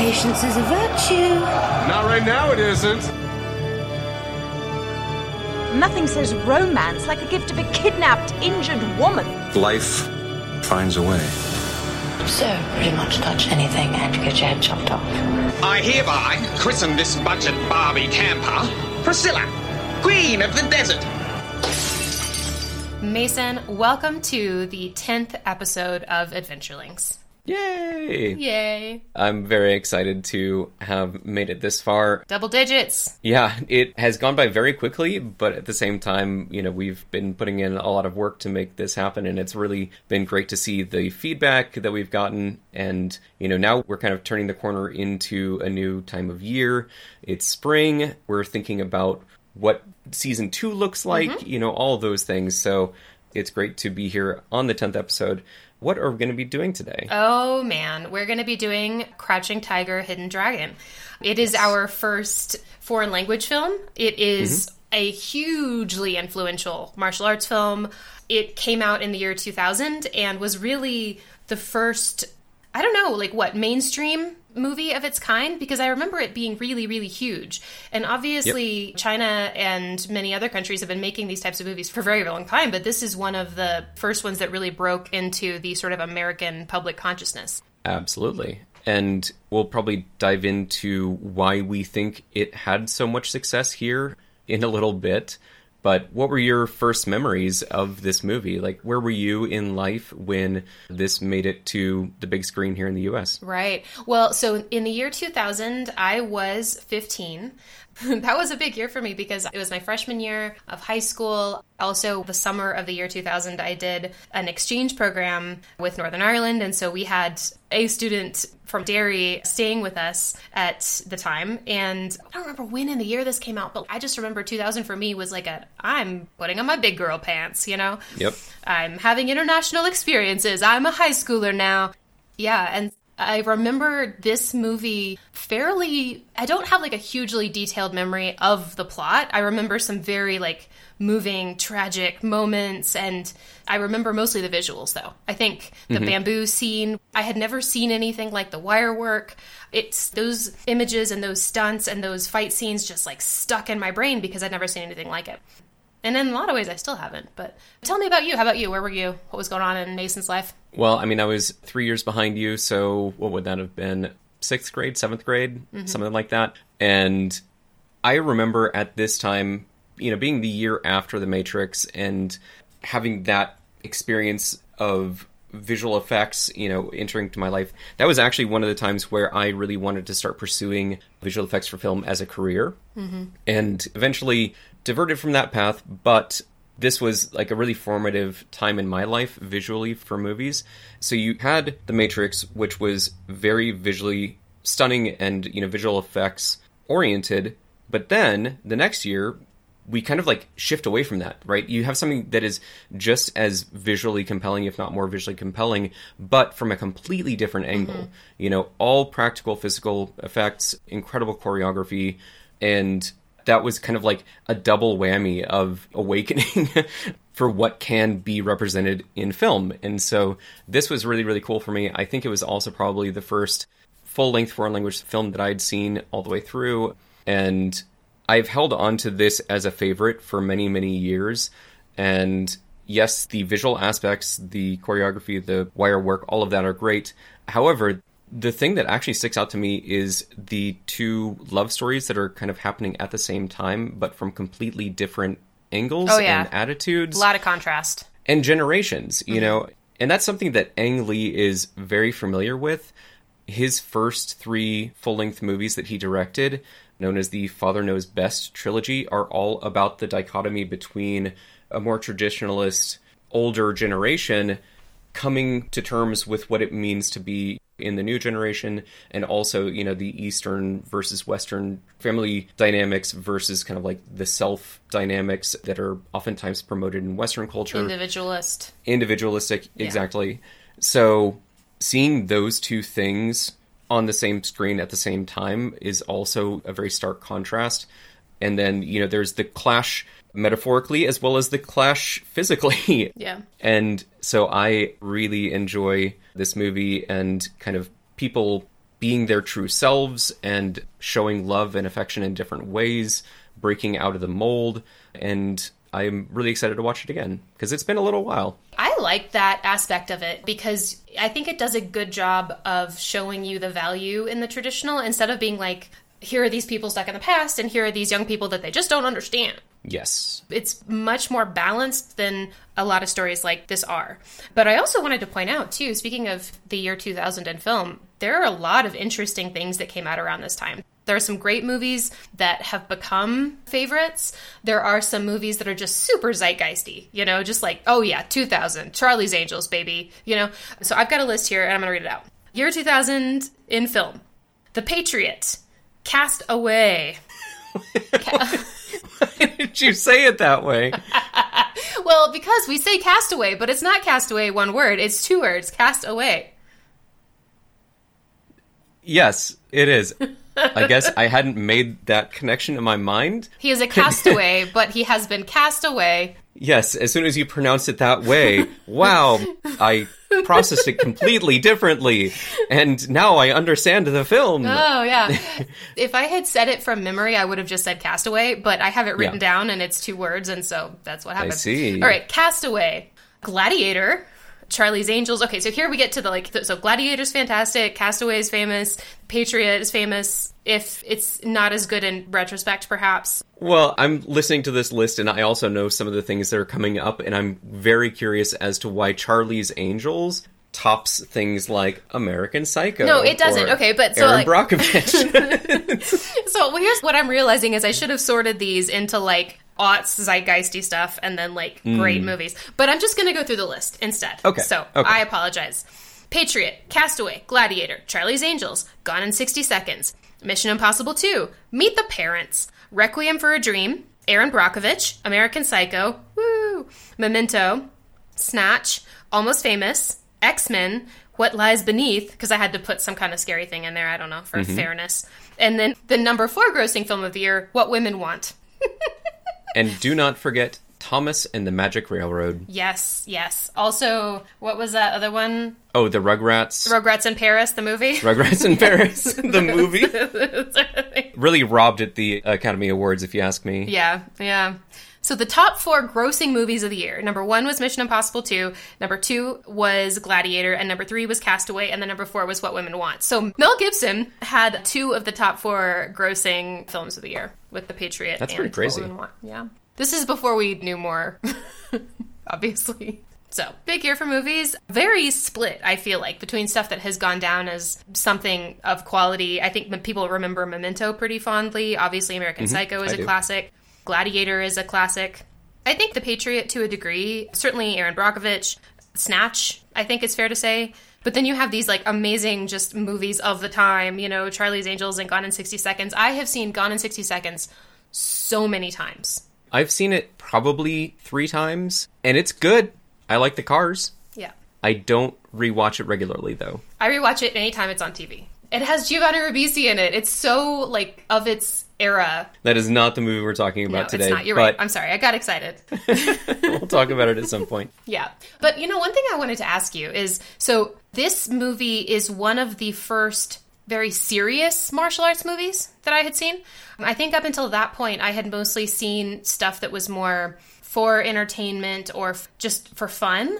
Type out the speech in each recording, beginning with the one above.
Patience is a virtue. Not right now, it isn't. Nothing says romance like a gift of a kidnapped, injured woman. Life finds a way. So, pretty much touch anything and you get your head chopped off. I hereby christen this budget Barbie camper Priscilla, Queen of the Desert. Mason, welcome to the 10th episode of Adventurelings. Yay! Yay. I'm very excited to have made it this far. Double digits. Yeah, it has gone by very quickly, but at the same time, you know, we've been putting in a lot of work to make this happen, and it's really been great to see the feedback that we've gotten. And, you know, now we're kind of turning the corner into a new time of year. It's spring. We're thinking about what season two looks like, mm-hmm. you know, all those things. So it's great to be here on the 10th episode. What are we going to be doing today? Oh man, we're going to be doing Crouching Tiger, Hidden Dragon. It is our first foreign language film. It is mm-hmm. a hugely influential martial arts film. It came out in the year 2000 and was really the first, I don't know, like what, mainstream movie of its kind because I remember it being really, really huge. And obviously, China and many other countries have been making these types of movies for a very long time, but this is one of the first ones that really broke into the sort of American public consciousness. Absolutely. And we'll probably dive into why we think it had so much success here in a little bit. But what were your first memories of this movie? Like, where were you in life when this made it to the big screen here in the US? Right. Well, so in the year 2000, I was 15. that was a big year for me because it was my freshman year of high school. Also, the summer of the year 2000, I did an exchange program with Northern Ireland. And so we had a student from Derry staying with us at the time. And I don't remember when in the year this came out, but I just remember 2000 for me was like a I'm putting on my big girl pants, you know? Yep. I'm having international experiences. I'm a high schooler now. Yeah, and I remember this movie fairly I don't have like a hugely detailed memory of the plot. I remember some very like moving tragic moments and I remember mostly the visuals though. I think the mm-hmm. bamboo scene, I had never seen anything like the wire work. It's those images and those stunts and those fight scenes just like stuck in my brain because I'd never seen anything like it. And in a lot of ways, I still haven't. But tell me about you. How about you? Where were you? What was going on in Mason's life? Well, I mean, I was three years behind you, so what would that have been? Sixth grade, seventh grade, mm-hmm. something like that. And I remember at this time, you know, being the year after The Matrix and having that experience of visual effects, you know, entering to my life. That was actually one of the times where I really wanted to start pursuing visual effects for film as a career. Mm-hmm. And eventually diverted from that path, but this was like a really formative time in my life visually for movies. So you had The Matrix, which was very visually stunning and, you know, visual effects oriented, but then the next year we kind of like shift away from that, right? You have something that is just as visually compelling, if not more visually compelling, but from a completely different mm-hmm. angle. You know, all practical physical effects, incredible choreography, and that was kind of like a double whammy of awakening for what can be represented in film. And so this was really, really cool for me. I think it was also probably the first full length foreign language film that I'd seen all the way through. And I've held on to this as a favorite for many, many years. And yes, the visual aspects, the choreography, the wire work, all of that are great. However, the thing that actually sticks out to me is the two love stories that are kind of happening at the same time, but from completely different angles Oh, yeah. and attitudes A lot of contrast. and generations, you mm-hmm. know. And that's something that Ang Lee is very familiar with. His first three full length movies that he directed, known as the Father Knows Best trilogy, are all about the dichotomy between a more traditionalist, older generation coming to terms with what it means to be in the new generation and also you know the eastern versus western family dynamics versus kind of like the self dynamics that are oftentimes promoted in western culture. Individualist. individualistic exactly. So seeing those two things on the same screen at the same time is also a very stark contrast. And then you know there's the clash metaphorically as well as the clash physically. Yeah. and so I really enjoy this movie and kind of people being their true selves and showing love and affection in different ways, breaking out of the mold. And I'm really excited to watch it again because it's been a little while. I like that aspect of it because I think it does a good job of showing you the value in the traditional instead of being like, here are these people stuck in the past and here are these young people that they just don't understand. Yes. It's much more balanced than a lot of stories like this are. But I also wanted to point out, too, speaking of the year 2000 in film, there are a lot of interesting things that came out around this time. There are some great movies that have become favorites. There are some movies that are just super zeitgeisty, you know, just like, oh yeah, 2000, Charlie's Angels, baby, you know. So I've got a list here and I'm going to read it out. Year 2000 in film The Patriot, Cast Away. Why did you say it that way? Well, because we say castaway, but it's not castaway one word, it's two words, cast away. Yes, it is. I guess I hadn't made that connection in my mind. He is a castaway, but he has been cast away. Yes, as soon as you pronounce it that way, wow, I processed it completely differently. And now I understand the film. Oh, yeah. if I had said it from memory, I would have just said castaway, but I have it written Yeah. down and it's two words, and so that's what happened. I see. All right, castaway, gladiator. Charlie's Angels. Okay, so here we get to the like. So Gladiator's fantastic. Castaway is famous. Patriot is famous. If it's not as good in retrospect, perhaps. Well, I'm listening to this list and I also know some of the things that are coming up, and I'm very curious as to why Charlie's Angels tops things like American Psycho. No, it doesn't. Okay, but so, Erin like- Brockovich. So well, here's what I'm realizing is I should have sorted these into like aughts, zeitgeisty stuff, and then like mm. great movies. But I'm just gonna go through the list instead. Okay, So okay. I apologize. Patriot, Castaway, Gladiator, Charlie's Angels, Gone in 60 Seconds, Mission Impossible 2, Meet the Parents, Requiem for a Dream, Erin Brockovich, American Psycho, woo, Memento, Snatch, Almost Famous, X Men, What Lies Beneath, because I had to put some kind of scary thing in there, I don't know, for Mm-hmm. fairness. And then the number four grossing film of the year, What Women Want. and do not forget Thomas and the Magic Railroad. Yes, yes. Also, what was that other one? Oh, the Rugrats. Rugrats in Paris, the movie. Rugrats in Paris, the movie. Really robbed at the Academy Awards, if you ask me. yeah, yeah. So the top four grossing movies of the year. Number one was Mission Impossible 2. Number two was Gladiator. And number three was Castaway. And then number four was What Women Want. So Mel Gibson had two of the top four grossing films of the year with The Patriot. That's and pretty crazy. What Women Want. Yeah. This is before we knew more, obviously. So, big year for movies. Very split, I feel like, between stuff that has gone down as something of quality. I think people remember Memento pretty fondly. Obviously, American mm-hmm. Psycho is I a do. classic. Gladiator is a classic. I think The Patriot to a degree. Certainly Erin Brockovich. Snatch, I think it's fair to say. But then you have these like amazing just movies of the time, you know, Charlie's Angels and Gone in 60 Seconds. I have seen Gone in 60 Seconds so many times. I've seen it probably three times, and it's good. I like the cars. Yeah. I don't rewatch it regularly, though. I rewatch it anytime it's on TV. It has Giovanni Ribisi in it. It's so like of its era. That is not the movie we're talking about no, today. it's not. You're but right. I'm sorry. I got excited. we'll talk about it at some point. Yeah. But you know, one thing I wanted to ask you is so this movie is one of the first very serious martial arts movies that I had seen. I think up until that point, I had mostly seen stuff that was more for entertainment or f- just for fun.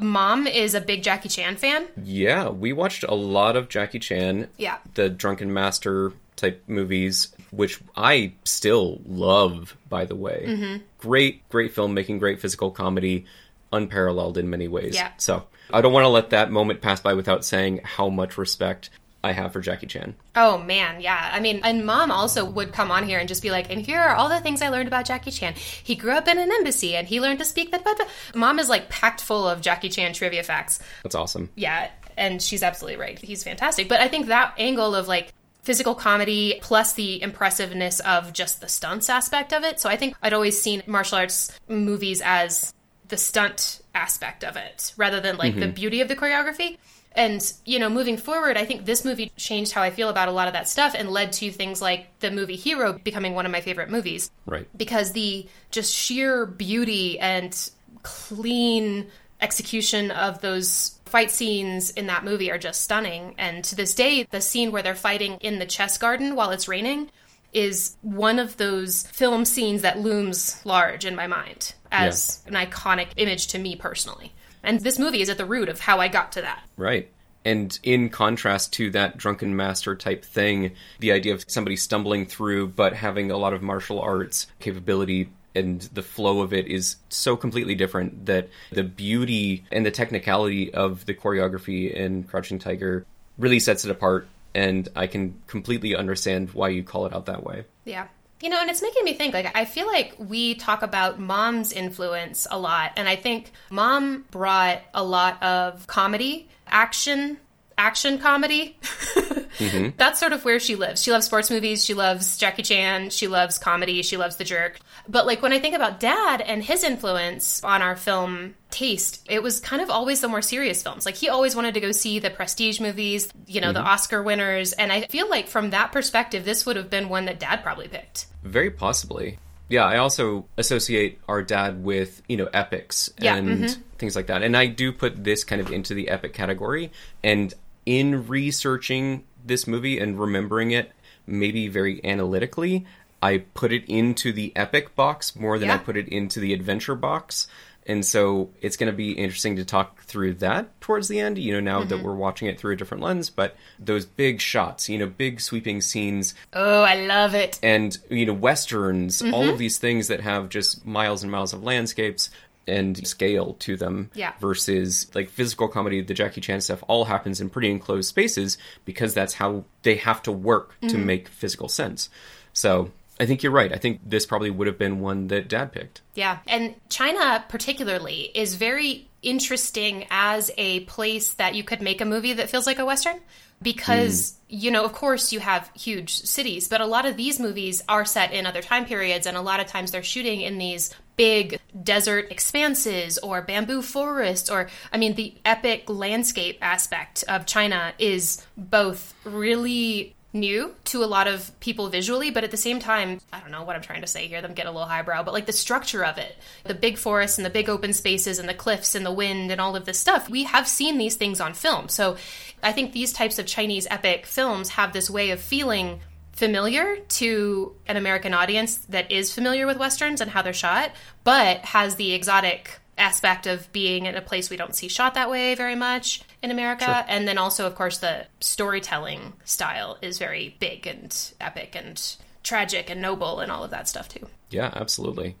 Mom is a big Jackie Chan fan. Yeah, we watched a lot of Jackie Chan. Yeah. The Drunken Master type movies, which I still love, by the way. Mm-hmm. Great, great filmmaking, great physical comedy, unparalleled in many ways. Yeah. So I don't want to let that moment pass by without saying how much respect I have for Jackie Chan. Oh man, yeah. I mean, and mom also would come on here and just be like, and here are all the things I learned about Jackie Chan. He grew up in an embassy and he learned to speak that. Blah, blah. Mom is like packed full of Jackie Chan trivia facts. That's awesome. Yeah, and she's absolutely right. He's fantastic. But I think that angle of like physical comedy plus the impressiveness of just the stunts aspect of it. So I think I'd always seen martial arts movies as the stunt aspect of it rather than like the mm-hmm. beauty of the choreography. And, you know, moving forward, I think this movie changed how I feel about a lot of that stuff and led to things like the movie Hero becoming one of my favorite movies Right. because the just sheer beauty and clean execution of those fight scenes in that movie are just stunning. And to this day, the scene where they're fighting in the chess garden while it's raining is one of those film scenes that looms large in my mind as an iconic image to me personally. And this movie is at the root of how I got to that. Right. And in contrast to that drunken master type thing, the idea of somebody stumbling through but having a lot of martial arts capability and the flow of it is so completely different that the beauty and the technicality of the choreography in Crouching Tiger really sets it apart. And I can completely understand why you call it out that way. Yeah. You know, and it's making me think like I feel like we talk about mom's influence a lot and I think mom brought a lot of comedy, action, action comedy. Mm-hmm. That's sort of where she lives. She loves sports movies, she loves Jackie Chan, she loves comedy, she loves The Jerk. But like when I think about dad and his influence on our film taste, it was kind of always the more serious films. Like he always wanted to go see the prestige movies, you know, the mm-hmm. Oscar winners, and I feel like from that perspective this would have been one that dad probably picked. Very possibly. Yeah, I also associate our dad with, you know, epics Yeah, and mm-hmm. things like that. And I do put this kind of into the epic category. And in researching this movie and remembering it, maybe very analytically, I put it into the epic box more than I put it into the adventure box. And so it's going to be interesting to talk through that towards the end, you know, now that we're watching it through a different lens. But those big shots, you know, big sweeping scenes, Oh, I love it. and you know westerns all Mm-hmm. of these things that have just miles and miles of landscapes and scale to them Yeah. versus like physical comedy the jackie chan stuff all happens in pretty enclosed spaces because that's how they have to work to Mm-hmm. make physical sense so i think you're right i think this probably would have been one that dad picked Yeah. And China, particularly, is very interesting as a place that you could make a movie that feels like a Western. Because, hmm. you know, of course, you have huge cities, but a lot of these movies are set in other time periods, and a lot of times they're shooting in these big desert expanses or bamboo forests, or, I mean, the epic landscape aspect of China is both really new to a lot of people visually, but at the same time, I don't know what I'm trying to say here, them get a little highbrow, but like the structure of it, the big forests and the big open spaces and the cliffs and the wind and all of this stuff, we have seen these things on film. So I think these types of Chinese epic films have this way of feeling familiar to an American audience that is familiar with westerns and how they're shot, but has the exotic aspect of being in a place we don't see shot that way very much in America. And then also, of course, the storytelling style is very big and epic and tragic and noble and all of that stuff too. Yeah, absolutely.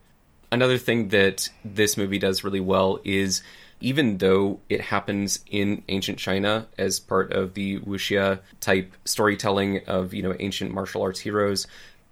Another thing that this movie does really well is even though it happens in ancient China as part of the wuxia type storytelling of, you know, ancient martial arts heroes,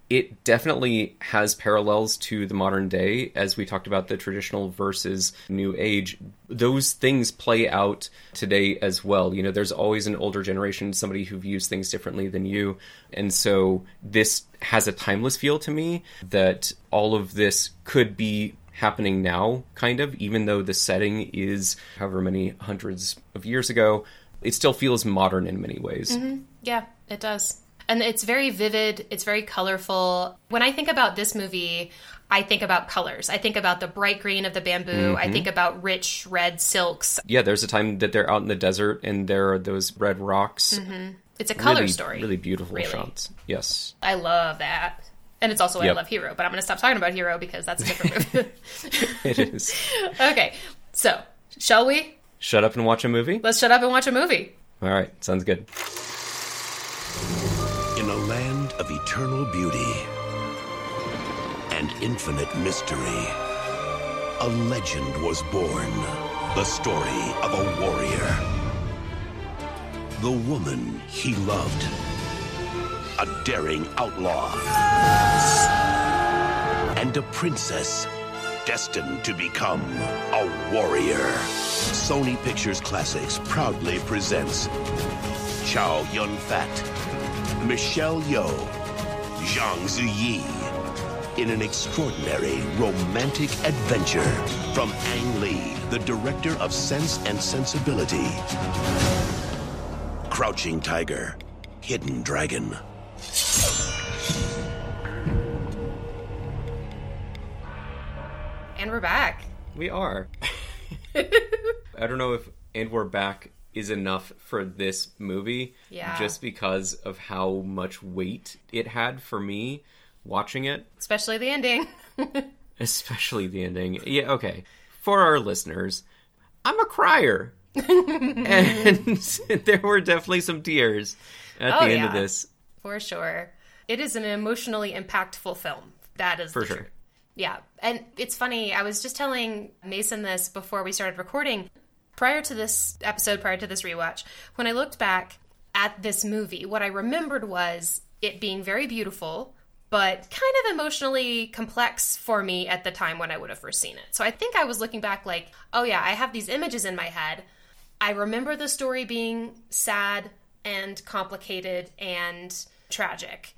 it definitely has parallels to the modern day as we talked about the traditional versus new age. Those things play out today as well. You know there's always an older generation somebody who views things differently than you. And so this has a timeless feel to me that all of this could be happening now kind of even though the setting is however many hundreds of years ago. It still feels modern in many ways. Mm-hmm. Yeah, it does. And it's very vivid, it's very colorful. When I think about this movie, I think about colors. I think about the bright green of the bamboo. I mm-hmm. think about rich red silks. yeah there's a time that they're out in the desert and there are those red rocks mm-hmm. It's a color really, story. Really beautiful really. shots. Yes. I love that. And it's also why Yep. I love Hero, but I'm going to stop talking about Hero because that's a different movie. It is. okay, so shall we? Shut up and watch a movie? Let's shut up and watch a movie. All right. Sounds good. Of eternal beauty and infinite mystery, a legend was born. The story of a warrior. The woman he loved. A daring outlaw. And a princess destined to become a warrior. Sony Pictures Classics proudly presents Chow Yun Fat. Michelle Yeoh, Zhang Ziyi, in an extraordinary romantic adventure from Ang Lee, the director of Sense and Sensibility. Crouching Tiger, Hidden Dragon. And we're back. We are. I don't know if and we're back is enough for this movie. Yeah. Just because of how much weight it had for me watching it, Especially the ending. especially the ending. Yeah, okay. For our listeners, I'm a crier. and there were definitely some tears at Oh, the end yeah. of this. For sure. It is an emotionally impactful film. That is For the sure. truth. Yeah. And it's funny, I was just telling Mason this before we started recording. Prior to this episode, prior to this rewatch, when I looked back at this movie, what I remembered was it being very beautiful, but kind of emotionally complex for me at the time when I would have first seen it. So I think I was looking back like, oh yeah, I have these images in my head. I remember the story being sad and complicated and tragic.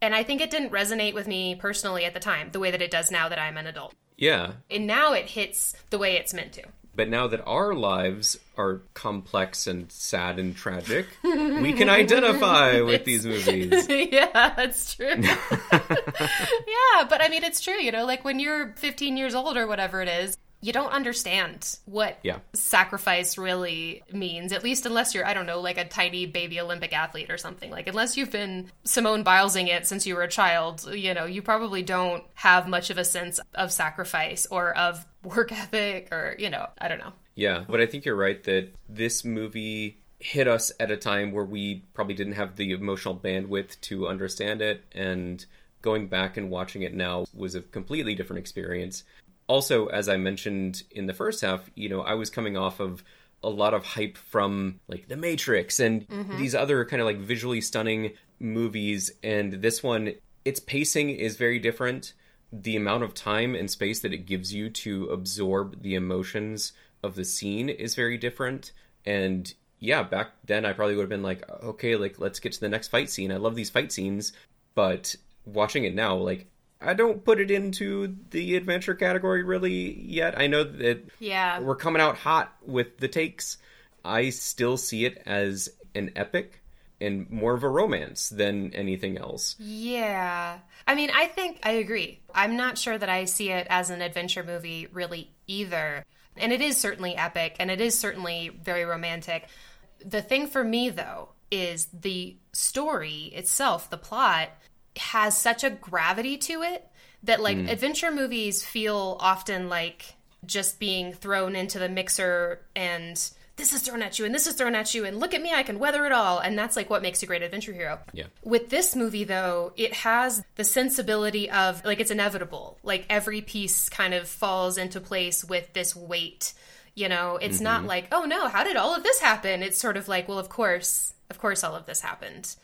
And I think it didn't resonate with me personally at the time, the way that it does now that I'm an adult. Yeah. And now it hits the way it's meant to. But now that our lives are complex and sad and tragic, we can identify with these movies. yeah, that's true. yeah, but I mean, it's true, you know, like when you're 15 years old or whatever it is, you don't understand what Yeah. sacrifice really means, at least unless you're, I don't know, like a tiny baby Olympic athlete or something. Like, unless you've been Simone Bilesing it since you were a child, you know, you probably don't have much of a sense of sacrifice or of work ethic or, you know, I don't know. Yeah, but I think you're right that this movie hit us at a time where we probably didn't have the emotional bandwidth to understand it, and going back and watching it now was a completely different experience. Also, as I mentioned in the first half, you know, I was coming off of a lot of hype from like The Matrix and mm-hmm. these other kind of like visually stunning movies, and this one, its pacing is very different. The amount of time and space that it gives you to absorb the emotions of the scene is very different. And yeah, back then I probably would have been like, okay, like let's get to the next fight scene. I love these fight scenes, but watching it now, like I don't put it into the adventure category really yet. I know that Yeah. we're coming out hot with the takes. I still see it as an epic and more of a romance than anything else. Yeah. I mean, I think I agree. I'm not sure that I see it as an adventure movie really either. And it is certainly epic and it is certainly very romantic. The thing for me, though, is the story itself, the plot, has such a gravity to it that, like, hmm. adventure movies feel often like just being thrown into the mixer and this is thrown at you and this is thrown at you and look at me i can weather it all. And that's like what makes a great adventure hero. Yeah. with this movie though it has the sensibility of like it's inevitable. Like every piece kind of falls into place with this weight you know? It's not mm-hmm. like oh no how did all of this happen? It's sort of like well of course of course all of this happened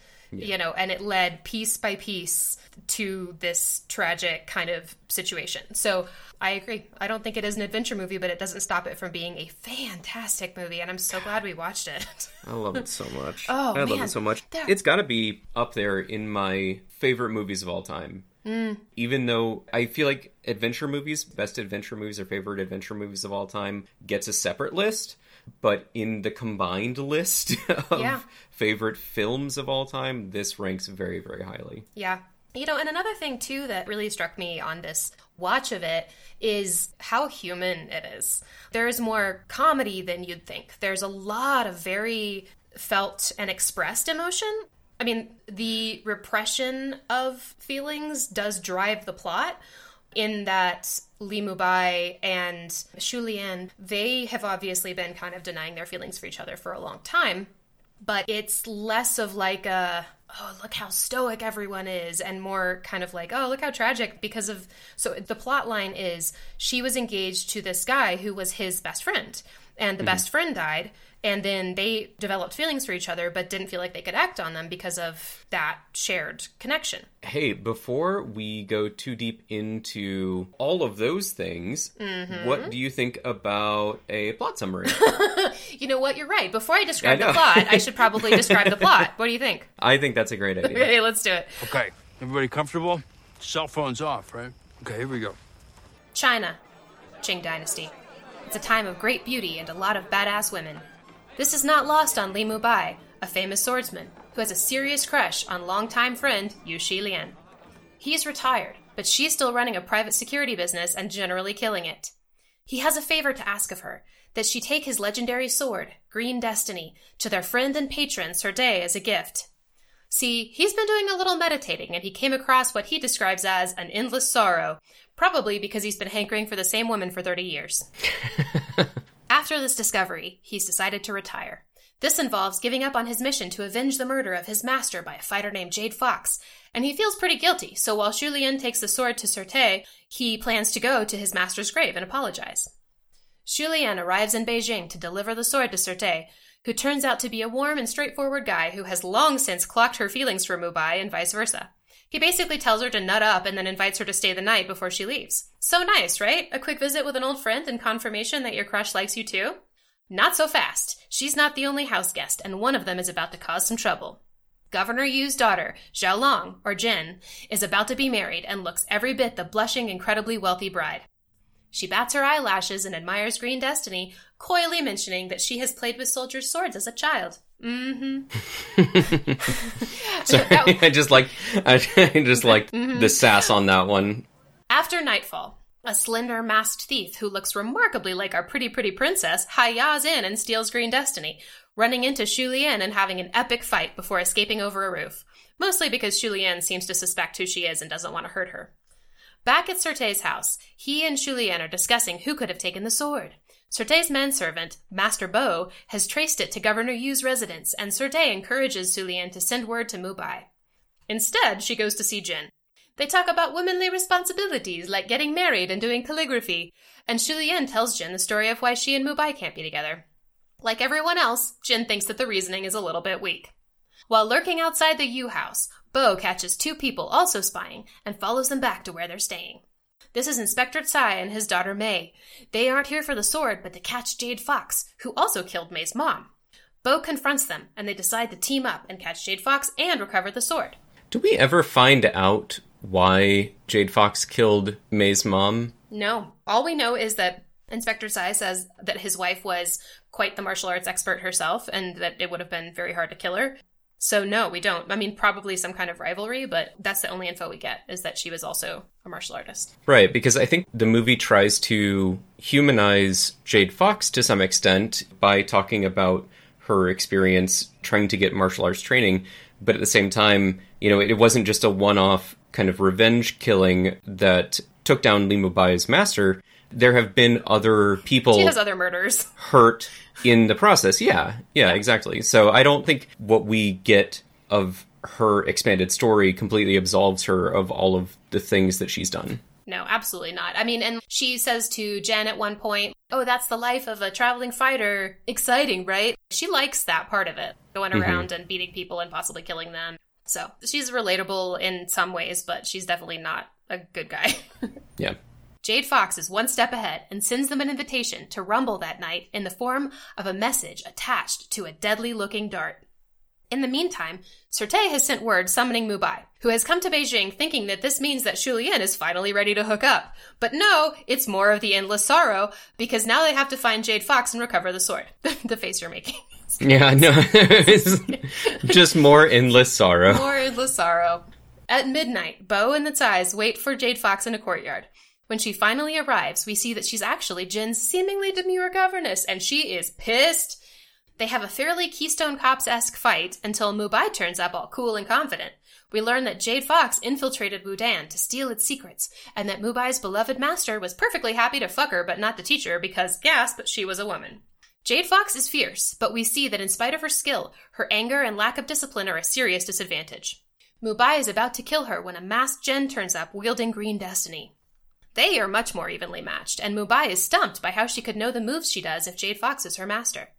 you know and it led piece by piece to this tragic kind of situation so i agree i don't think it is an adventure movie but it doesn't stop it from being a fantastic movie and i'm so glad we watched it I love it so much. Oh, I love it so much. There- It's got to be up there in my favorite movies of all time. Mm. Even though I feel like adventure movies, best adventure movies or favorite adventure movies of all time, gets a separate list. But in the combined list of Yeah. favorite films of all time, this ranks very, very highly. Yeah. You know, and another thing too that really struck me on this watch of it is how human it is. There is more comedy than you'd think. There's a lot of very felt and expressed emotion. I mean, the repression of feelings does drive the plot in that Li Mubai and Shu Lian, they have obviously been kind of denying their feelings for each other for a long time but it's less of like a oh look how stoic everyone is and more kind of like oh look how tragic because of so the plot line is she was engaged to this guy who was his best friend and the best friend died and then they developed feelings for each other but didn't feel like they could act on them because of that shared connection Hey, before we go too deep into all of those things, Mm-hmm. what do you think about a plot summary? you know what you're right before i describe I the plot i should probably describe the plot what do you think I think that's a great idea. okay let's do it Okay, everybody comfortable? Cell phones off, right? Okay, here we go. China, Qing Dynasty. It's a time of great beauty and a lot of badass women. This is not lost on Li Mubai, a famous swordsman who has a serious crush on longtime friend Yu Lian. He is retired, but she's still running a private security business and generally killing it. He has a favor to ask of her that she take his legendary sword, Green Destiny, to their friend and patron Sir Te as a gift. See, he's been doing a little meditating and he came across what he describes as an endless sorrow, probably because he's been hankering for the same woman for 30 years. After this discovery, he's decided to retire. This involves giving up on his mission to avenge the murder of his master by a fighter named Jade Fox, and he feels pretty guilty, so while Shulien takes the sword to Sir Te, he plans to go to his master's grave and apologize. Shulien arrives in Beijing to deliver the sword to Sir Te, who turns out to be a warm and straightforward guy who has long since clocked her feelings for Mubai and vice versa. He basically tells her to nut up and then invites her to stay the night before she leaves. So nice, right? A quick visit with an old friend and confirmation that your crush likes you too? Not so fast. She's not the only house guest, and one of them is about to cause some trouble. Governor Yu's daughter, Jiao Long, or Jin, is about to be married and looks every bit the blushing, incredibly wealthy bride. She bats her eyelashes and admires Green Destiny, coyly mentioning that she has played with soldiers' swords as a child. Mm-hmm. Sorry, I just like I just like the sass on that one. After nightfall, a slender masked thief who looks remarkably like our pretty pretty princess hi-yahs in and steals Green Destiny, running into Shulien and having an epic fight before escaping over a roof. Mostly because Shulien seems to suspect who she is and doesn't want to hurt her. Back at Sir Te's house, he and Shulien are discussing who could have taken the sword. Sir Te's manservant, Master Bo, has traced it to Governor Yu's residence, and Sir Te encourages Shulien to send word to Mubai. Instead, she goes to see Jin. They talk about womanly responsibilities like getting married and doing calligraphy, and Shulien tells Jin the story of why she and Mubai can't be together. Like everyone else, Jin thinks that the reasoning is a little bit weak. While lurking outside the Yu house, Bo catches two people also spying and follows them back to where they're staying. This is Inspector Tsai and his daughter May. They aren't here for the sword, but to catch Jade Fox, who also killed May's mom. Bo confronts them, and they decide to team up and catch Jade Fox and recover the sword. Do we ever find out why Jade Fox killed May's mom? No. All we know is that Inspector Tsai says that his wife was quite the martial arts expert herself and that it would have been very hard to kill her. So no, we don't. I mean, probably some kind of rivalry, but that's the only info we get is that she was also a martial artist. Right, because I think the movie tries to humanize Jade Fox to some extent by talking about her experience trying to get martial arts training, but at the same time, you know, it wasn't just a one-off kind of revenge killing that took down Li Mubai's master. There have been other people She has other murders. hurt in the process. Yeah, yeah, exactly. So I don't think what we get of her expanded story completely absolves her of all of the things that she's done. No, absolutely not. I mean, and she says to Jen at one point, Oh, that's the life of a traveling fighter. Exciting, right? She likes that part of it, going mm-hmm. around and beating people and possibly killing them. So she's relatable in some ways, but she's definitely not a good guy. Yeah. Jade Fox is one step ahead and sends them an invitation to rumble that night in the form of a message attached to a deadly looking dart. In the meantime, Sir Te has sent word summoning Mubai, who has come to Beijing thinking that this means that Shulien is finally ready to hook up. But no, it's more of the endless sorrow, because now they have to find Jade Fox and recover the sword. the face you're making. Yeah, no. it's just more endless sorrow. More endless sorrow. At midnight, Bo and the Tsais wait for Jade Fox in a courtyard. When she finally arrives, we see that she's actually Jin's seemingly demure governess, and she is pissed. They have a fairly Keystone Cops esque fight until Mubai turns up all cool and confident. We learn that Jade Fox infiltrated Wudan to steal its secrets, and that Mubai's beloved master was perfectly happy to fuck her but not the teacher because, gasp, she was a woman. Jade Fox is fierce, but we see that in spite of her skill, her anger and lack of discipline are a serious disadvantage. Mubai is about to kill her when a masked Jen turns up wielding Green Destiny. They are much more evenly matched, and Mubai is stumped by how she could know the moves she does if Jade Fox is her master.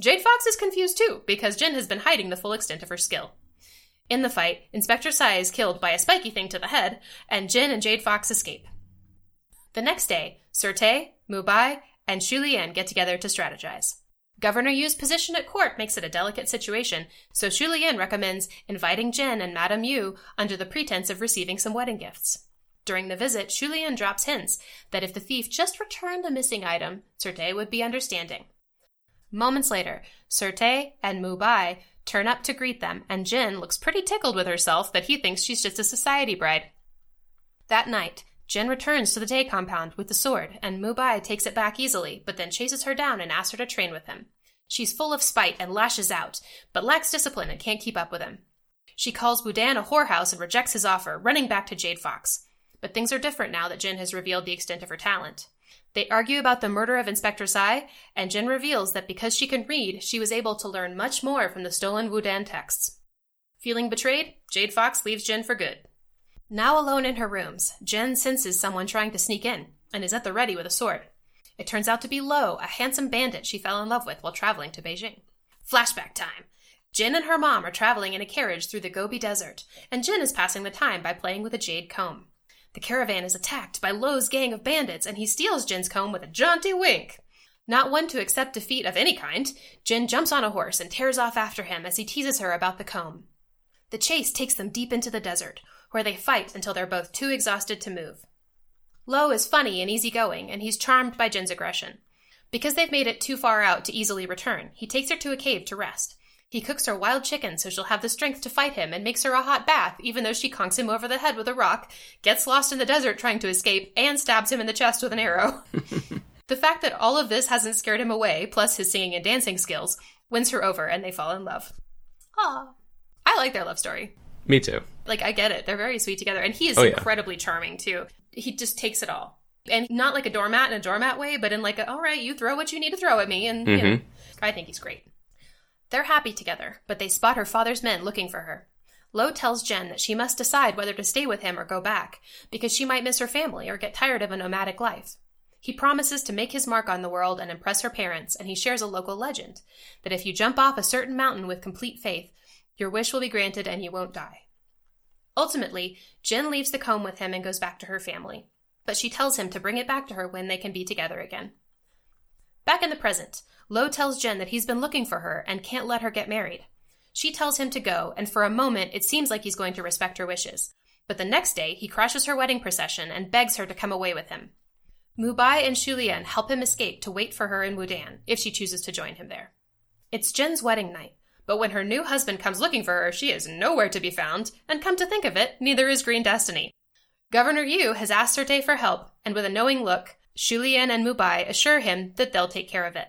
Jade Fox is confused too, because Jin has been hiding the full extent of her skill. In the fight, Inspector Tsai is killed by a spiky thing to the head, and Jin and Jade Fox escape. The next day, Sir Te, Mubai, and Shulien get together to strategize. Governor Yu's position at court makes it a delicate situation, so Shulien recommends inviting Jin and Madame Yu under the pretense of receiving some wedding gifts. During the visit, Shulien drops hints that if the thief just returned a missing item, Sir Te would be understanding. Moments later, Sir Te and Mubai turn up to greet them, and Jin looks pretty tickled with herself that he thinks she's just a society bride. That night, Jin returns to the day compound with the sword, and Mubai takes it back easily, but then chases her down and asks her to train with him. She's full of spite and lashes out, but lacks discipline and can't keep up with him. She calls Wudan a whorehouse and rejects his offer, running back to Jade Fox. But things are different now that Jin has revealed the extent of her talent. They argue about the murder of Inspector Tsai, and Jin reveals that because she can read, she was able to learn much more from the stolen Wudan texts. Feeling betrayed, Jade Fox leaves Jin for good. Now alone in her rooms, Jin senses someone trying to sneak in, and is at the ready with a sword. It turns out to be Lo, a handsome bandit she fell in love with while traveling to Beijing. Flashback time. Jin and her mom are traveling in a carriage through the Gobi Desert, and Jin is passing the time by playing with a jade comb. The caravan is attacked by Lo's gang of bandits, and he steals Jin's comb with a jaunty wink. Not one to accept defeat of any kind, Jin jumps on a horse and tears off after him as he teases her about the comb. The chase takes them deep into the desert, where they fight until they're both too exhausted to move. Lo is funny and easygoing, and he's charmed by Jin's aggression. Because they've made it too far out to easily return, he takes her to a cave to rest. He cooks her wild chicken so she'll have the strength to fight him and makes her a hot bath, even though she conks him over the head with a rock, gets lost in the desert trying to escape, and stabs him in the chest with an arrow. the fact that all of this hasn't scared him away, plus his singing and dancing skills, wins her over and they fall in love. Ah. I like their love story. Me too. Like, I get it. They're very sweet together. And he is Oh, yeah. incredibly charming, too. He just takes it all. And not like a doormat in a doormat way, but in like a, all right, you throw what you need to throw at me. And, you know, I think he's great. They're happy together, but they spot her father's men looking for her. Lo tells Jen that she must decide whether to stay with him or go back, because she might miss her family or get tired of a nomadic life. He promises to make his mark on the world and impress her parents, and he shares a local legend that if you jump off a certain mountain with complete faith, your wish will be granted and you won't die. Ultimately, Jen leaves the comb with him and goes back to her family, but she tells him to bring it back to her when they can be together again. Back in the present, Lo tells Jen that he's been looking for her and can't let her get married. She tells him to go, and for a moment it seems like he's going to respect her wishes. But the next day, he crashes her wedding procession and begs her to come away with him. Mubai and Shulian help him escape to wait for her in Wudan, if she chooses to join him there. It's Jen's wedding night, but when her new husband comes looking for her, she is nowhere to be found, and come to think of it, neither is Green Destiny. Governor Yu has asked Sir Te for help, and with a knowing look, Shulian and Mubai assure him that they'll take care of it.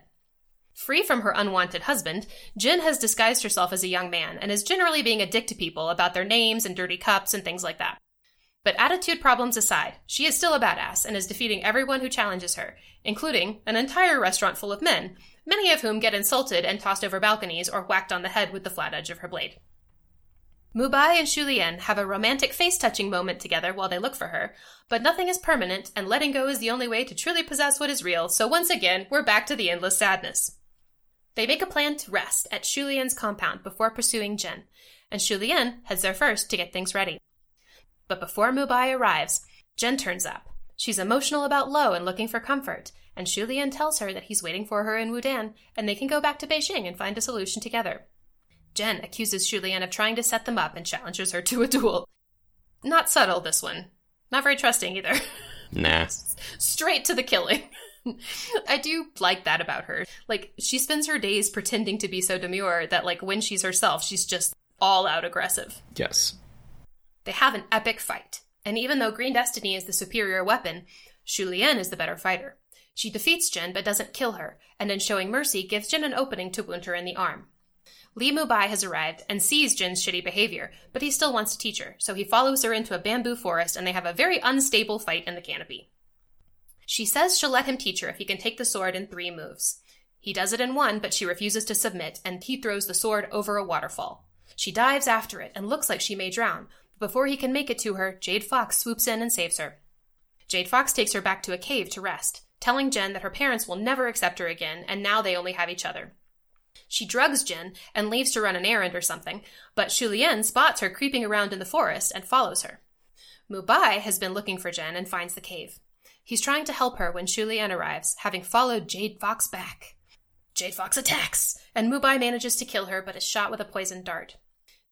Free from her unwanted husband, Jin has disguised herself as a young man and is generally being a dick to people about their names and dirty cups and things like that. But attitude problems aside, she is still a badass and is defeating everyone who challenges her, including an entire restaurant full of men, many of whom get insulted and tossed over balconies or whacked on the head with the flat edge of her blade. Mubai and Shulian have a romantic face touching moment together while they look for her, but nothing is permanent, and letting go is the only way to truly possess what is real, so once again, we're back to the endless sadness. They make a plan to rest at Shulian's compound before pursuing Jen, and Shulian heads there first to get things ready. But before Mubai arrives, Jen turns up. She's emotional about Lo and looking for comfort, and Shulian tells her that he's waiting for her in Wudan, and they can go back to Beijing and find a solution together. Jen accuses Shulian of trying to set them up and challenges her to a duel. Not subtle, this one. Not very trusting either. Nah. Straight to the killing. I do like that about her. Like, she spends her days pretending to be so demure that, like, when she's herself, she's just all out aggressive. Yes. They have an epic fight, and even though Green Destiny is the superior weapon, Shulian is the better fighter. She defeats Jin but doesn't kill her, and in showing mercy, gives Jin an opening to wound her in the arm. Li Mubai has arrived and sees Jin's shitty behavior, but he still wants to teach her, so he follows her into a bamboo forest and they have a very unstable fight in the canopy. She says she'll let him teach her if he can take the sword in three moves. He does it in one, but she refuses to submit, and he throws the sword over a waterfall. She dives after it and looks like she may drown, but before he can make it to her, Jade Fox swoops in and saves her. Jade Fox takes her back to a cave to rest, telling Jen that her parents will never accept her again, and now they only have each other. She drugs Jin and leaves to run an errand or something, but Shulian spots her creeping around in the forest and follows her. Mubai has been looking for Jen and finds the cave. He's trying to help her when Shulian arrives, having followed Jade Fox back. Jade Fox attacks, and Mubai manages to kill her but is shot with a poisoned dart.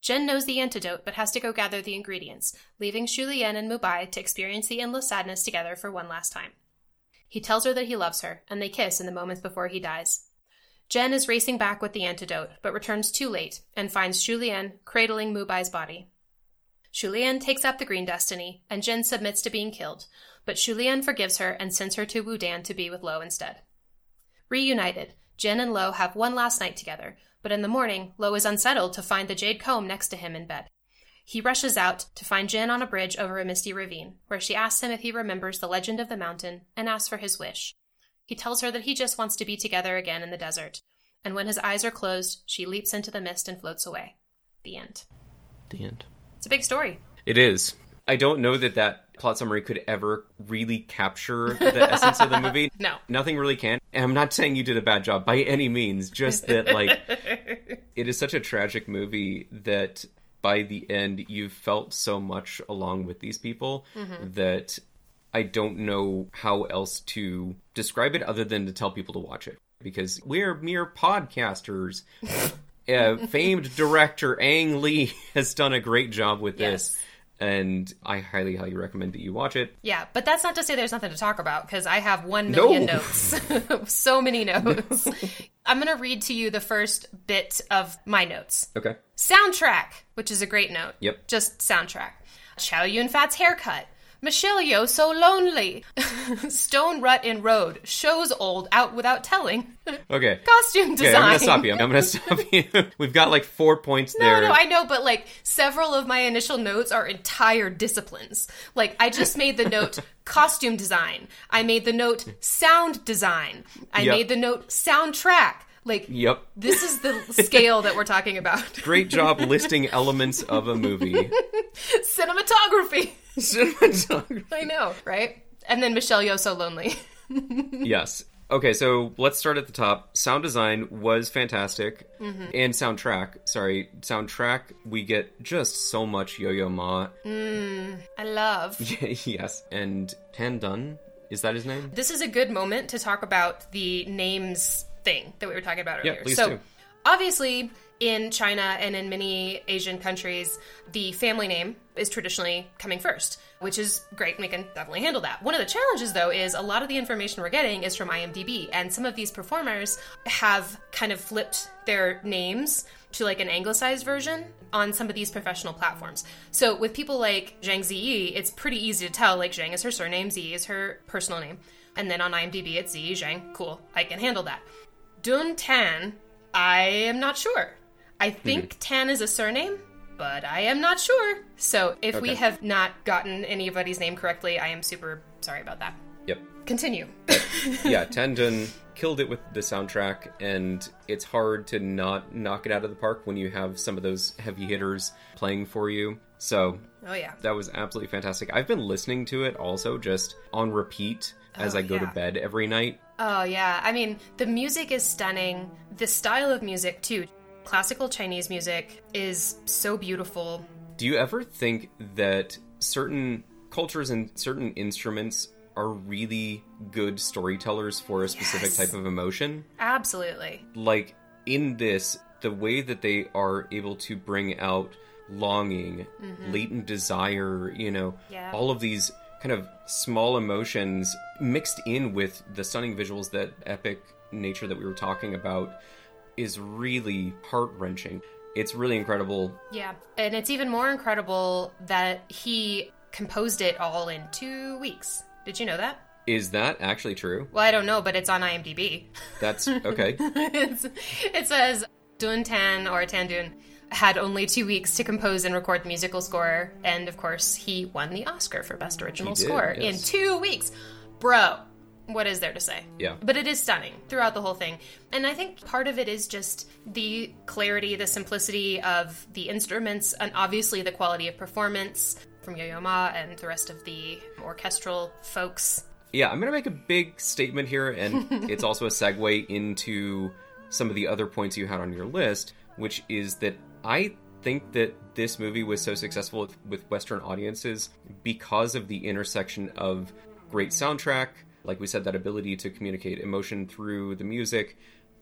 Jen knows the antidote but has to go gather the ingredients, leaving Shulian and Mubai to experience the endless sadness together for one last time. He tells her that he loves her, and they kiss in the moments before he dies. Jen is racing back with the antidote, but returns too late and finds Shulian cradling Mubai's body. Shulian takes up the Green Destiny, and Jin submits to being killed, but Shulian forgives her and sends her to Wudan to be with Lo instead. Reunited, Jin and Lo have one last night together, but in the morning, Lo is unsettled to find the jade comb next to him in bed. He rushes out to find Jin on a bridge over a misty ravine, where she asks him if he remembers the legend of the mountain and asks for his wish. He tells her that he just wants to be together again in the desert, and when his eyes are closed, she leaps into the mist and floats away. The end. The end. It's a big story. It is. I don't know that that plot summary could ever really capture the essence of the movie. No. Nothing really can. And I'm not saying you did a bad job by any means, just that, like, it is such a tragic movie that by the end you've felt so much along with these people mm-hmm. that I don't know how else to describe it other than to tell people to watch it because we're mere podcasters. uh, famed director Ang Lee has done a great job with this, and I highly, highly recommend that you watch it. Yeah, but that's not to say there's nothing to talk about because I have one million No. notes. so many notes. I'm going to read to you the first bit of my notes. Okay. Soundtrack, which is a great note. Yep. Just soundtrack. Chow Yun Fat's haircut. Michelle Yeoh, so lonely. Stone rut in road. Shows old out without telling. Okay. Costume design. Okay. I'm gonna stop you. I'm gonna stop you. We've got like four points No, there. No, no, I know, but like several of my initial notes are entire disciplines. Like I just made the note costume design. I made the note sound design. I Yep. made the note soundtrack. Like Yep. this is the scale that we're talking about. Great job listing elements of a movie. Cinematography. Cinematography. I know, right? And then Michelle Yeoh so lonely. yes. Okay, so let's start at the top. Sound design was fantastic, Mm-hmm. and soundtrack. Sorry, soundtrack. We get just so much Yo-Yo Ma. I love. yes, and Tan Dun. Is that his name? This is a good moment to talk about the names thing that we were talking about Yeah, earlier. please so, do. obviously, in China and in many Asian countries, the family name is traditionally coming first, which is great. We can definitely handle that. One of the challenges, though, is a lot of the information we're getting is from IMDb, and some of these performers have kind of flipped their names to like an anglicized version on some of these professional platforms. So with people like Zhang Ziyi, it's pretty easy to tell like Zhang is her surname, Ziyi is her personal name. And then on IMDb it's Ziyi Zhang. Cool. I can handle that. Dun Tan, I am not sure. I think mm-hmm. Tan is a surname, but I am not sure. So if we have not gotten anybody's name correctly, I am super sorry about that. Yep. Continue. yeah, Tan Dun killed it with the soundtrack, and it's hard to not knock it out of the park when you have some of those heavy hitters playing for you. So oh yeah. that was absolutely fantastic. I've been listening to it also just on repeat as Oh, I go to bed every night. Oh, yeah. I mean, the music is stunning. The style of music, too. Classical Chinese music is so beautiful. Do you ever think that certain cultures and certain instruments are really good storytellers for a specific Yes. type of emotion? Absolutely. like in this the way that they are able to bring out longing mm-hmm. latent desire you know Yeah. all of these kind of small emotions mixed in with the stunning visuals that epic nature that we were talking about is really heart-wrenching it's really incredible Yeah. And it's even more incredible that he composed it all in two weeks. Did you know that? is that actually true Well, I don't know, but it's on IMDb. that's okay it says Dun Tan or Tan Dun had only two weeks to compose and record the musical score, and of course, he won the Oscar for Best Original did, Score yes. in two weeks. Bro, what is there to say? Yeah. But it is stunning throughout the whole thing. And I think part of it is just the clarity, the simplicity of the instruments, and obviously the quality of performance from Yo Yo Ma and the rest of the orchestral folks. Yeah, I'm going to make a big statement here, and it's also a segue into some of the other points you had on your list, which is that I think that this movie was so successful with, with Western audiences because of the intersection of great soundtrack, like we said, that ability to communicate emotion through the music,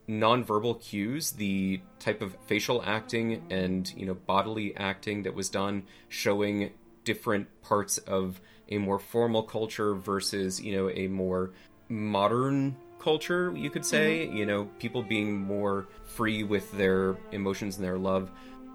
nonverbal cues, the type of facial acting and you know bodily acting that was done, showing different parts of a more formal culture versus you know a more modern culture you could say mm-hmm. you know people being more free with their emotions and their love.